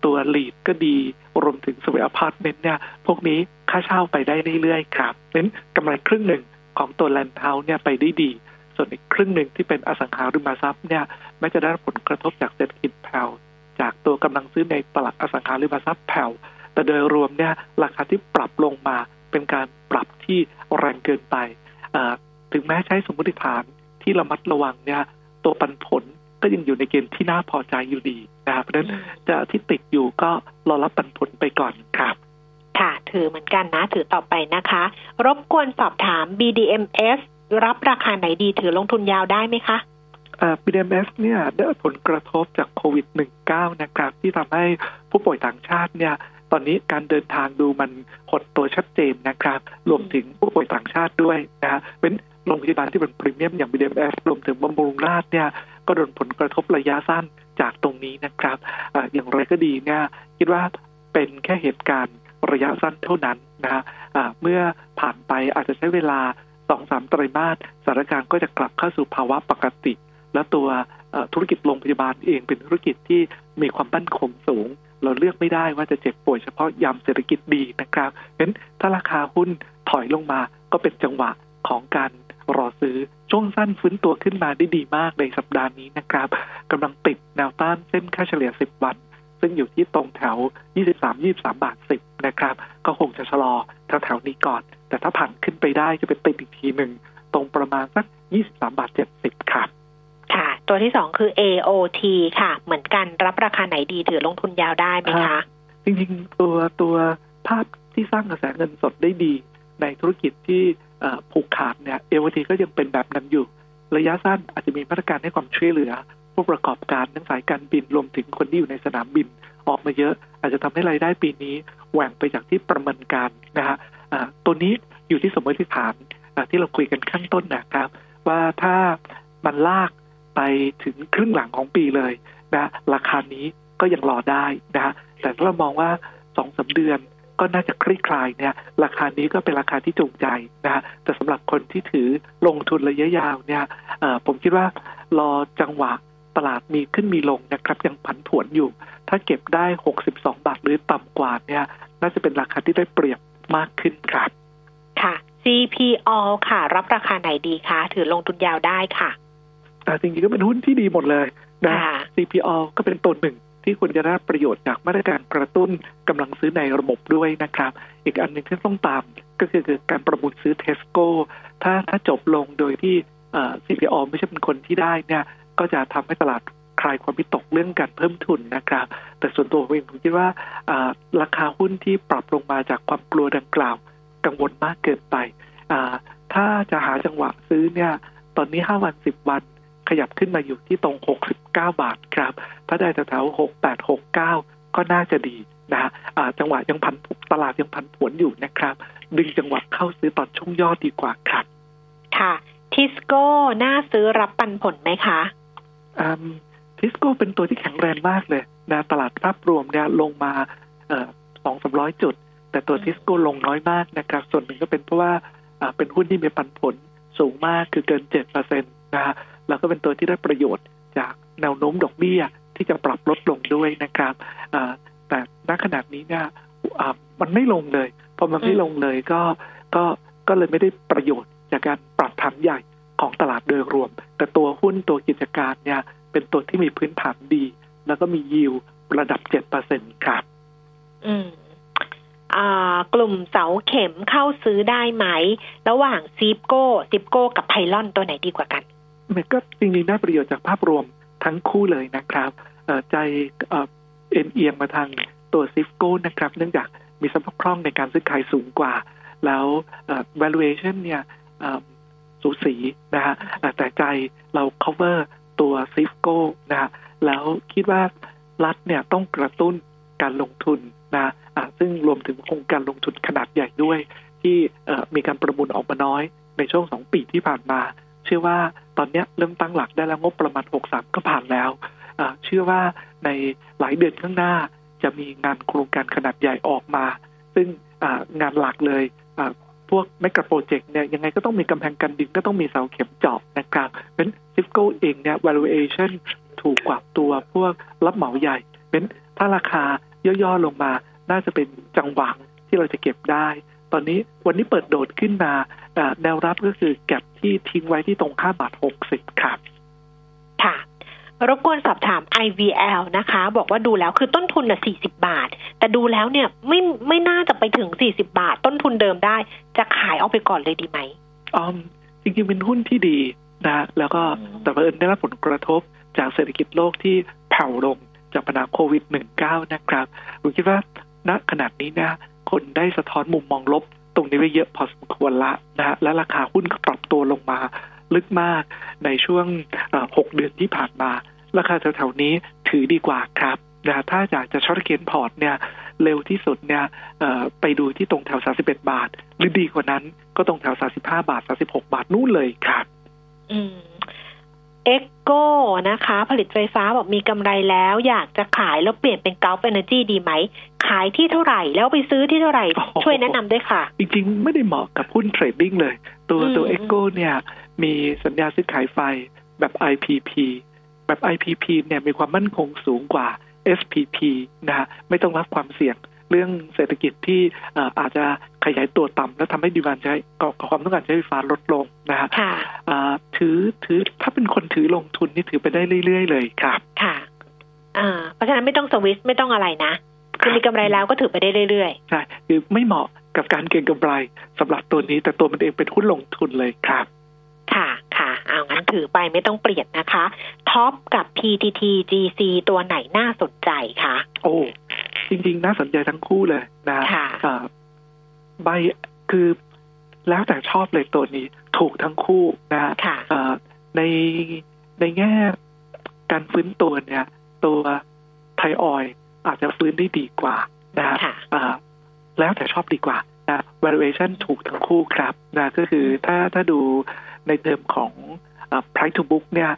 ตัว REIT ก็ดีรวมถึง serviced apartment เนี่ย พวกนี้ค่าเช่าไปได้เรื่อยๆครับเน้นกำไรครึ่งหนึ่งของตัวแลนด์เฮาส์เนี่ยไปได้ดี ส่วนอีกครึ่งหนึ่งที่เป็นอสังหาริมทรัพย์เนี่ยแม้จะได้รับผลกระทบจากเศรษฐกิจแผ่วจากตัวกำลังซื้อในตลาดอสังหาริมทรัพย์แผ่วแต่โดยรวมเนี่ยราคาที่ปรับลงมาเป็นการปรับที่แรงเกินไป ถึงแม้ใช้สมมติฐานที่ระมัดระวังเนี่ยตัวปันผล ก็ยังอยู่ในเกณฑ์ที่น่าพอใจอยู่ดีนะครับเพราะฉะนั้นจะที่ติดอยู่ก็รอรับปันผลไปก่อนครับค่ะ ถือเหมือนกันนะ ถือต่อไปนะคะ รบกวนสอบถาม BDMs รับราคาไหนดีถือลงทุนยาวได้ไหมคะอ่า BDMs เนี่ยได้ผลกระทบจากโควิด -19 นะครับ ที่ทำให้ผู้ป่วยต่างชาติเนี่ย ตอนนี้การเดินทางดูมันหดตัวชัดเจนนะครับ รวมถึงผู้ป่วยต่างชาติด้วยนะฮะเป็นโรงพยาบาลที่เป็นพรีเมียมอย่าง BDMs รวมถึงบำรุงราษฎร์เนี่ย ก็โดนผลกระทบระยะสั้นจากตรงนี้นะครับออย่างไรก็ดีเนี่ยคิดว่าเป็นแค่เหตุการณ์ระยะสั้นเท่านั้นนะฮะเมื่อผ่านไปอาจจะใช้เวลาสองสามไตรมาสสถานการณ์ก็จะกลับเข้าสู่ภาวะปกติ และตัวธุรกิจโรงพยาบาลเองเป็นธุรกิจที่มีความมั่นคงสูง เราเลือกไม่ได้ว่าจะเจ็บป่วยเฉพาะยามเศรษฐกิจดีนะครับเพราะฉะนั้นถ้าราคาหุ้นถอยลงมาก็เป็นจังหวะของการ รอซื้อช่วงสั้นฟื้นตัวขึ้นมาได้ดีมากในสัปดาห์นี้นะครับกำลังติดแนวต้านเส้นค่าเฉลี่ย 10 วัน ซึ่งอยู่ที่ตรงแถว 23-23 บาท 10 นะครับ ก็คงจะชะลอแถวๆนี้ก่อน แต่ถ้าผ่านขึ้นไปได้จะเป็นติดอีกทีหนึ่ง ตรงประมาณสัก 23 บาท 70 ครับค่ะ ตัวที่สองคือ AOT ค่ะ เหมือนกันรับราคาไหนดีถือลงทุนยาวได้ไหมคะ จริงๆ ตัวตัวภาพที่สร้างกระแสเงินสดได้ดี ในธุรกิจที่เอ่อ ผูกขาดเนี่ย AOT ก็ยังเป็นแบบนั้นอยู่ ระยะสั้นอาจจะมีมาตรการให้ความช่วยเหลือ ผู้ประกอบการทั้งสายการบินรวมถึงคนที่อยู่ในสนามบินออกมาเยอะ อาจจะทำให้รายได้ปีนี้แหว่งไปจากที่ประเมินการนะฮะตัวนี้อยู่ที่สมมติฐานที่เราคุยกันข้างต้นนะครับ ว่าถ้ามันลากไปถึงครึ่งหลังของปีเลยนะราคานี้ก็ยังรอได้นะฮะแต่ถ้าเรามองว่าสองสาเดือน ก็น่าจะคลี่คลายเนี่ยราคานี้ก็เป็นราคาที่จูงใจนะฮะแต่สำหรับคนที่ถือลงทุนระยะยาวเนี่ยเอ่อผมคิดว่ารอจังหวะตลาดมีขึ้นมีลงนะครับยังผันผวนอยู่ ถ้าเก็บได้ 62 บาทหรือต่ำกว่าเนี่ยน่าจะเป็นราคาที่ได้เปรียบมากขึ้นครับ ค่ะ CPO ค่ะ รับราคาไหนดีคะ ถือลงทุนยาวได้ค่ะแต่จริงๆก็เป็นหุ้นที่ดีหมดเลยนะ CPO ก็เป็นตัวหนึ่ง ที่ควรจะได้ประโยชน์จากมาตรการกระตุ้นกำลังซื้อในระบบด้วยนะครับ อีกอันหนึ่งที่ต้องตามก็คือการประมูลซื้อเทสโก้ถ้าถ้าจบลงโดยที่เอ่อ CPO ไม่ใช่เป็นคนที่ได้เนี่ยก็จะทำให้ตลาดคลายความวิตกเรื่องการเพิ่มทุนนะครับ แต่ส่วนตัวผมเองผมคิดว่าราคาหุ้นที่ปรับลงมาจากความกลัวดังกล่าว กังวลมากเกินไป ถ้าจะหาจังหวะซื้อเนี่ยตอนนี้ 5 วัน 10 วัน ยับขึ้นมาอยู่ที่ตรง 69 บาทครับถ้าได้แถวๆ68 69 ก็น่าจะดีนะฮะอ่าจังหวะยังพันตลาดยังพันผวนอยู่นะครับดึงจังหวะเข้าซื้อตอนช่วงย่อดีกว่าครับ ค่ะทิสโก้น่าซื้อรับปันผลไหมคะทิสโก้เป็นตัวที่แข็งแรงมากเลยนะตลาดภาพรวมเนี่ยลงมาสองสามร้อยจุด แต่ตัวทิสโก้ลงน้อยมากนะครับ ส่วนหนึ่งก็เป็นเพราะว่าอ่าเป็นหุ้นที่มีปันผลสูงมากคือเกินเจ็ดเปอร์เซ็นต์นะฮะ แล้วก็เป็นตัวที่ได้ประโยชน์จากแนวโน้มดอกเบี้ยที่จะปรับลดลงด้วยนะครับอ่าแต่ณขนาดนี้เนี่ยอ่ามันไม่ลงเลยพอมันไม่ลงเลยก็ก็ก็เลยไม่ได้ประโยชน์จากการปรับฐานใหญ่ของตลาดโดยรวม แต่ตัวหุ้นตัวกิจการเนี่ยเป็นตัวที่มีพื้นฐานดี แล้วก็มียิวระดับเจ็ดเปอร์เซ็นครับ อืมอ่ากลุ่มเสาเข็มเข้าซื้อได้ไหม ระหว่างซีฟโก้ซิฟโก้กับไพลอนตัวไหนดีกว่ากัน มันก็จริงๆได้ประโยชน์จากภาพรวมทั้งคู่เลยนะครับใจเอ็นเอียงมาทางตัวซิฟโก้นะครับ เนื่องจากมีสภาพคล่องในการซื้อขายสูงกว่า แล้ว valuation เนี่ยสูสีนะฮะแต่ใจเรา cover ตัวซิฟโก้นะฮะแล้วคิดว่ารัฐเนี่ยต้องกระตุ้นการลงทุนนะะซึ่งรวมถึงโครงการลงทุนขนาดใหญ่ด้วย ที่มีการประมูลออกมาน้อยในช่วงสองปีที่ผ่านมา เชื่อว่าตอนนี้เริ่มตั้งหลักได้แล้วงบประมาณ 63 ก็ผ่านแล้ว เชื่อว่าในหลายเดือนข้างหน้าจะมีงานโครงการขนาดใหญ่ออกมา ซึ่งงานหลักเลยพวกแมกะโปรเจกต์เนี่ยยังไงก็ต้องมีกำแพงกันดินก็ต้องมีเสาเข็มเจาะนะครับเป็นซิฟโกเองเนี่ย valuation ถูกกว่าตัวพวกรับเหมาใหญ่เป็นถ้าราคาย่อๆลงมาน่าจะเป็นจังหวะที่เราจะเก็บได้ ตอนนี้วันนี้เปิดโดดขึ้นมา แนวรับก็คือแก็บที่ทิ้งไว้ที่ตรงค่าบาทหกสิบครับ ค่ะรบกวนสอบถาม IVL นะคะ บอกว่าดูแล้วคือต้นทุนน่ะ40 บาท แต่ดูแล้วเนี่ยไม่ไม่น่าจะไปถึง 40 บาท ต้นทุนเดิมได้ จะขายออกไปก่อนเลยดีไหมอ๋อจริงๆเป็นหุ้นที่ดีนะแล้วก็แต่เอิญได้รับผลกระทบจากเศรษฐกิจโลกที่แผ่วลงจากปัญหาโควิด -19 นะครับผมคิดว่าณขนาดนี้นะ คนได้สะท้อนมุมมองลบ ตรงนี้ไปเยอะพอสมควรละนะและราคาหุ้นก็ปรับตัวลงมาลึกมากในช่วงหกเดือนที่ผ่านมา ราคาแถวๆนี้ถือดีกว่าครับนะถ้าอยากจะช็อตเก็นพอร์ตเนี่ยเร็วที่สุดเนี่ยไปดูที่ตรงแถว 31 บาท หรือดีกว่านั้นก็ตรงแถว 35 บาท 36 บาทนู่นเลยครับ อืม เอ็กโก้นะคะ ผลิตไฟฟ้าบอกมีกำไรแล้ว อยากจะขายแล้วเปลี่ยนเป็นกัลฟ์เอเนอร์จีดีไหม ขายที่เท่าไหร่แล้วไปซื้อที่เท่าไหร่ ช่วยแนะนำด้วยค่ะ จริงๆ ไม่ได้เหมาะกับหุ้น trading เลย ตัวตัวเอ็กโก้เนี่ยมีสัญญาซื้อขายไฟแบบ IPP แบบ IPP เนี่ยมีความมั่นคงสูงกว่า SPP นะฮะไม่ต้องรับความเสี่ยง เรื่องเศรษฐกิจที่อาจจะขยายตัวต่ำแล้วทำให้ demand ใช้ความต้องการใช้ไฟฟ้าลดลงนะฮะถือถือถ้าเป็นคนถือลงทุนนี่ถือไปได้เรื่อย ๆ เลยครับ ค่ะอ่าเพราะฉะนั้นไม่ต้องสวิสไม่ต้องอะไรนะคือมีกำไรแล้วก็ถือไปได้เรื่อยๆ ใช่ คือไม่เหมาะกับการเก็งกำไรสำหรับตัวนี้ แต่ตัวมันเองเป็นหุ้นลงทุนเลยครับ ค่ะค่ะ เอางั้นถือไปไม่ต้องเปลี่ยนนะคะ ท็อปกับ PTT GC ตัวไหนน่าสนใจคะ โอ้ จริง ๆ น่าสนใจทั้งคู่เลยนะค่ะใบคือแล้วแต่ชอบเลยตัวนี้ถูกทั้งคู่นะค่ะในในแง่การฟื้นตัวเนี่ย ตัวไทยออยอาจจะฟื้นได้ดีกว่านะฮะแล้วแต่ชอบดีกว่านะ valuation ถูกทั้งคู่ครับนะก็คือถ้าถ้าดูในเทอมของ price to book เนี่ย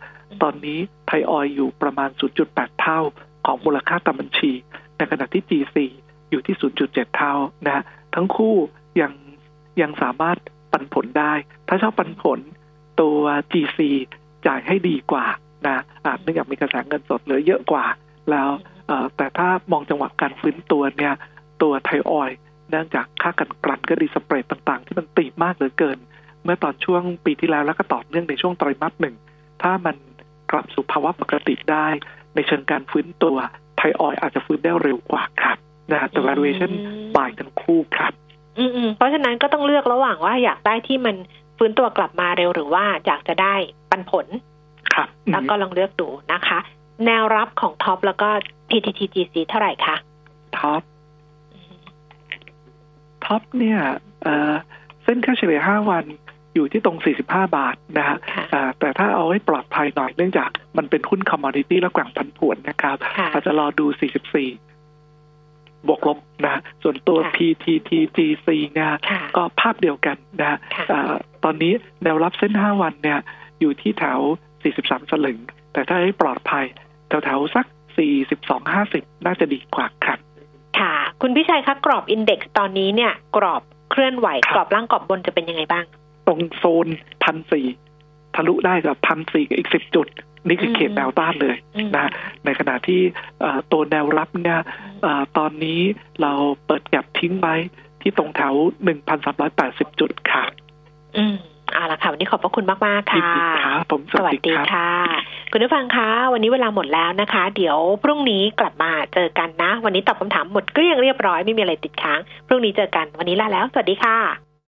ตอนนี้ไทยออยอยู่ประมาณ 0.8 เท่าของมูลค่าตามบัญชี ในขณะที่ GC อยู่ที่ 0.7 เท่านะฮะทั้งคู่ยังยังสามารถปันผลได้ ถ้าชอบปันผลตัว GC จ่ายให้ดีกว่านะอาจเนื่องจากมีกระแสเงินสดเหลือเยอะกว่า แล้วแต่ถ้ามองจังหวะการฟื้นตัวเนี่ยตัวไทยออยเนื่องจากค่ากันกลั่นก็ดีสเปรดต่างๆ ที่มันตีมากเหลือเกิน เมื่อตอนช่วงปีที่แล้วแล้วก็ต่อเนื่องในช่วงไตรมาสหนึ่ง ถ้ามันกลับสู่ภาวะปกติได้ ในเชิงการฟื้นตัว ไทยออยล์อาจจะฟื้นได้เร็วกว่าครับนะแต่ valuation buy ทั้งคู่ครับ อืมเพราะฉะนั้นก็ต้องเลือกระหว่างว่าอยากได้ที่มันฟื้นตัวกลับมาเร็วหรือว่าอยากจะได้ปันผล ครับ แล้วก็ลองเลือกดูนะคะ แนวรับของท็อปแล้วก็ PTTGC เท่าไหร่คะท็อปท็อปเนี่ยเส้นค่าเฉลี่ย5วัน อยู่ที่ตรง 45 บาทนะฮะแต่ถ้าเอาให้ปลอดภัยหน่อยเนื่องจากมันเป็นหุ้นคอมมอดิตี้และแกว่งพันผวนนะครับอาจจะรอดู 44 บวกลบนะส่วนตัว PTTGC เนี่ยก็ภาพเดียวกันนะตอนนี้แนวรับเส้น 5 วันเนี่ย อยู่ที่แถว 43 สลึง แต่ถ้าให้ปลอดภัยแถวแถวสัก 42-50 น่าจะดีกว่าครับค่ะ คุณพิชัยคะกรอบอินเด็กซ์ตอนนี้เนี่ย กรอบเคลื่อนไหว กรอบล่างกรอบบนจะเป็นยังไงบ้าง ตรงโซนพันสี่ทะลุได้กับพันสี่กับอีกสิบจุด นี่คือเขตแนวต้านเลยนะในขณะที่ตัวแนวรับเนี่ยตอนนี้เราเปิดแก็บทิ้งไว้ที่ตรงแถวหนึ่งพันสามร้อยแปดสิบจุดค่ะ อืมเอาละค่ะ วันนี้ขอบพระคุณมากมากค่ะผมสวัสดีค่ะ คุณผู้ฟังคะวันนี้เวลาหมดแล้วนะคะ เดี๋ยวพรุ่งนี้กลับมาเจอกันนะ วันนี้ตอบคำถามหมดก็ยังเรียบร้อยไม่มีอะไรติดค้าง พรุ่งนี้เจอกันวันนี้ลาแล้ว สวัสดีค่ะ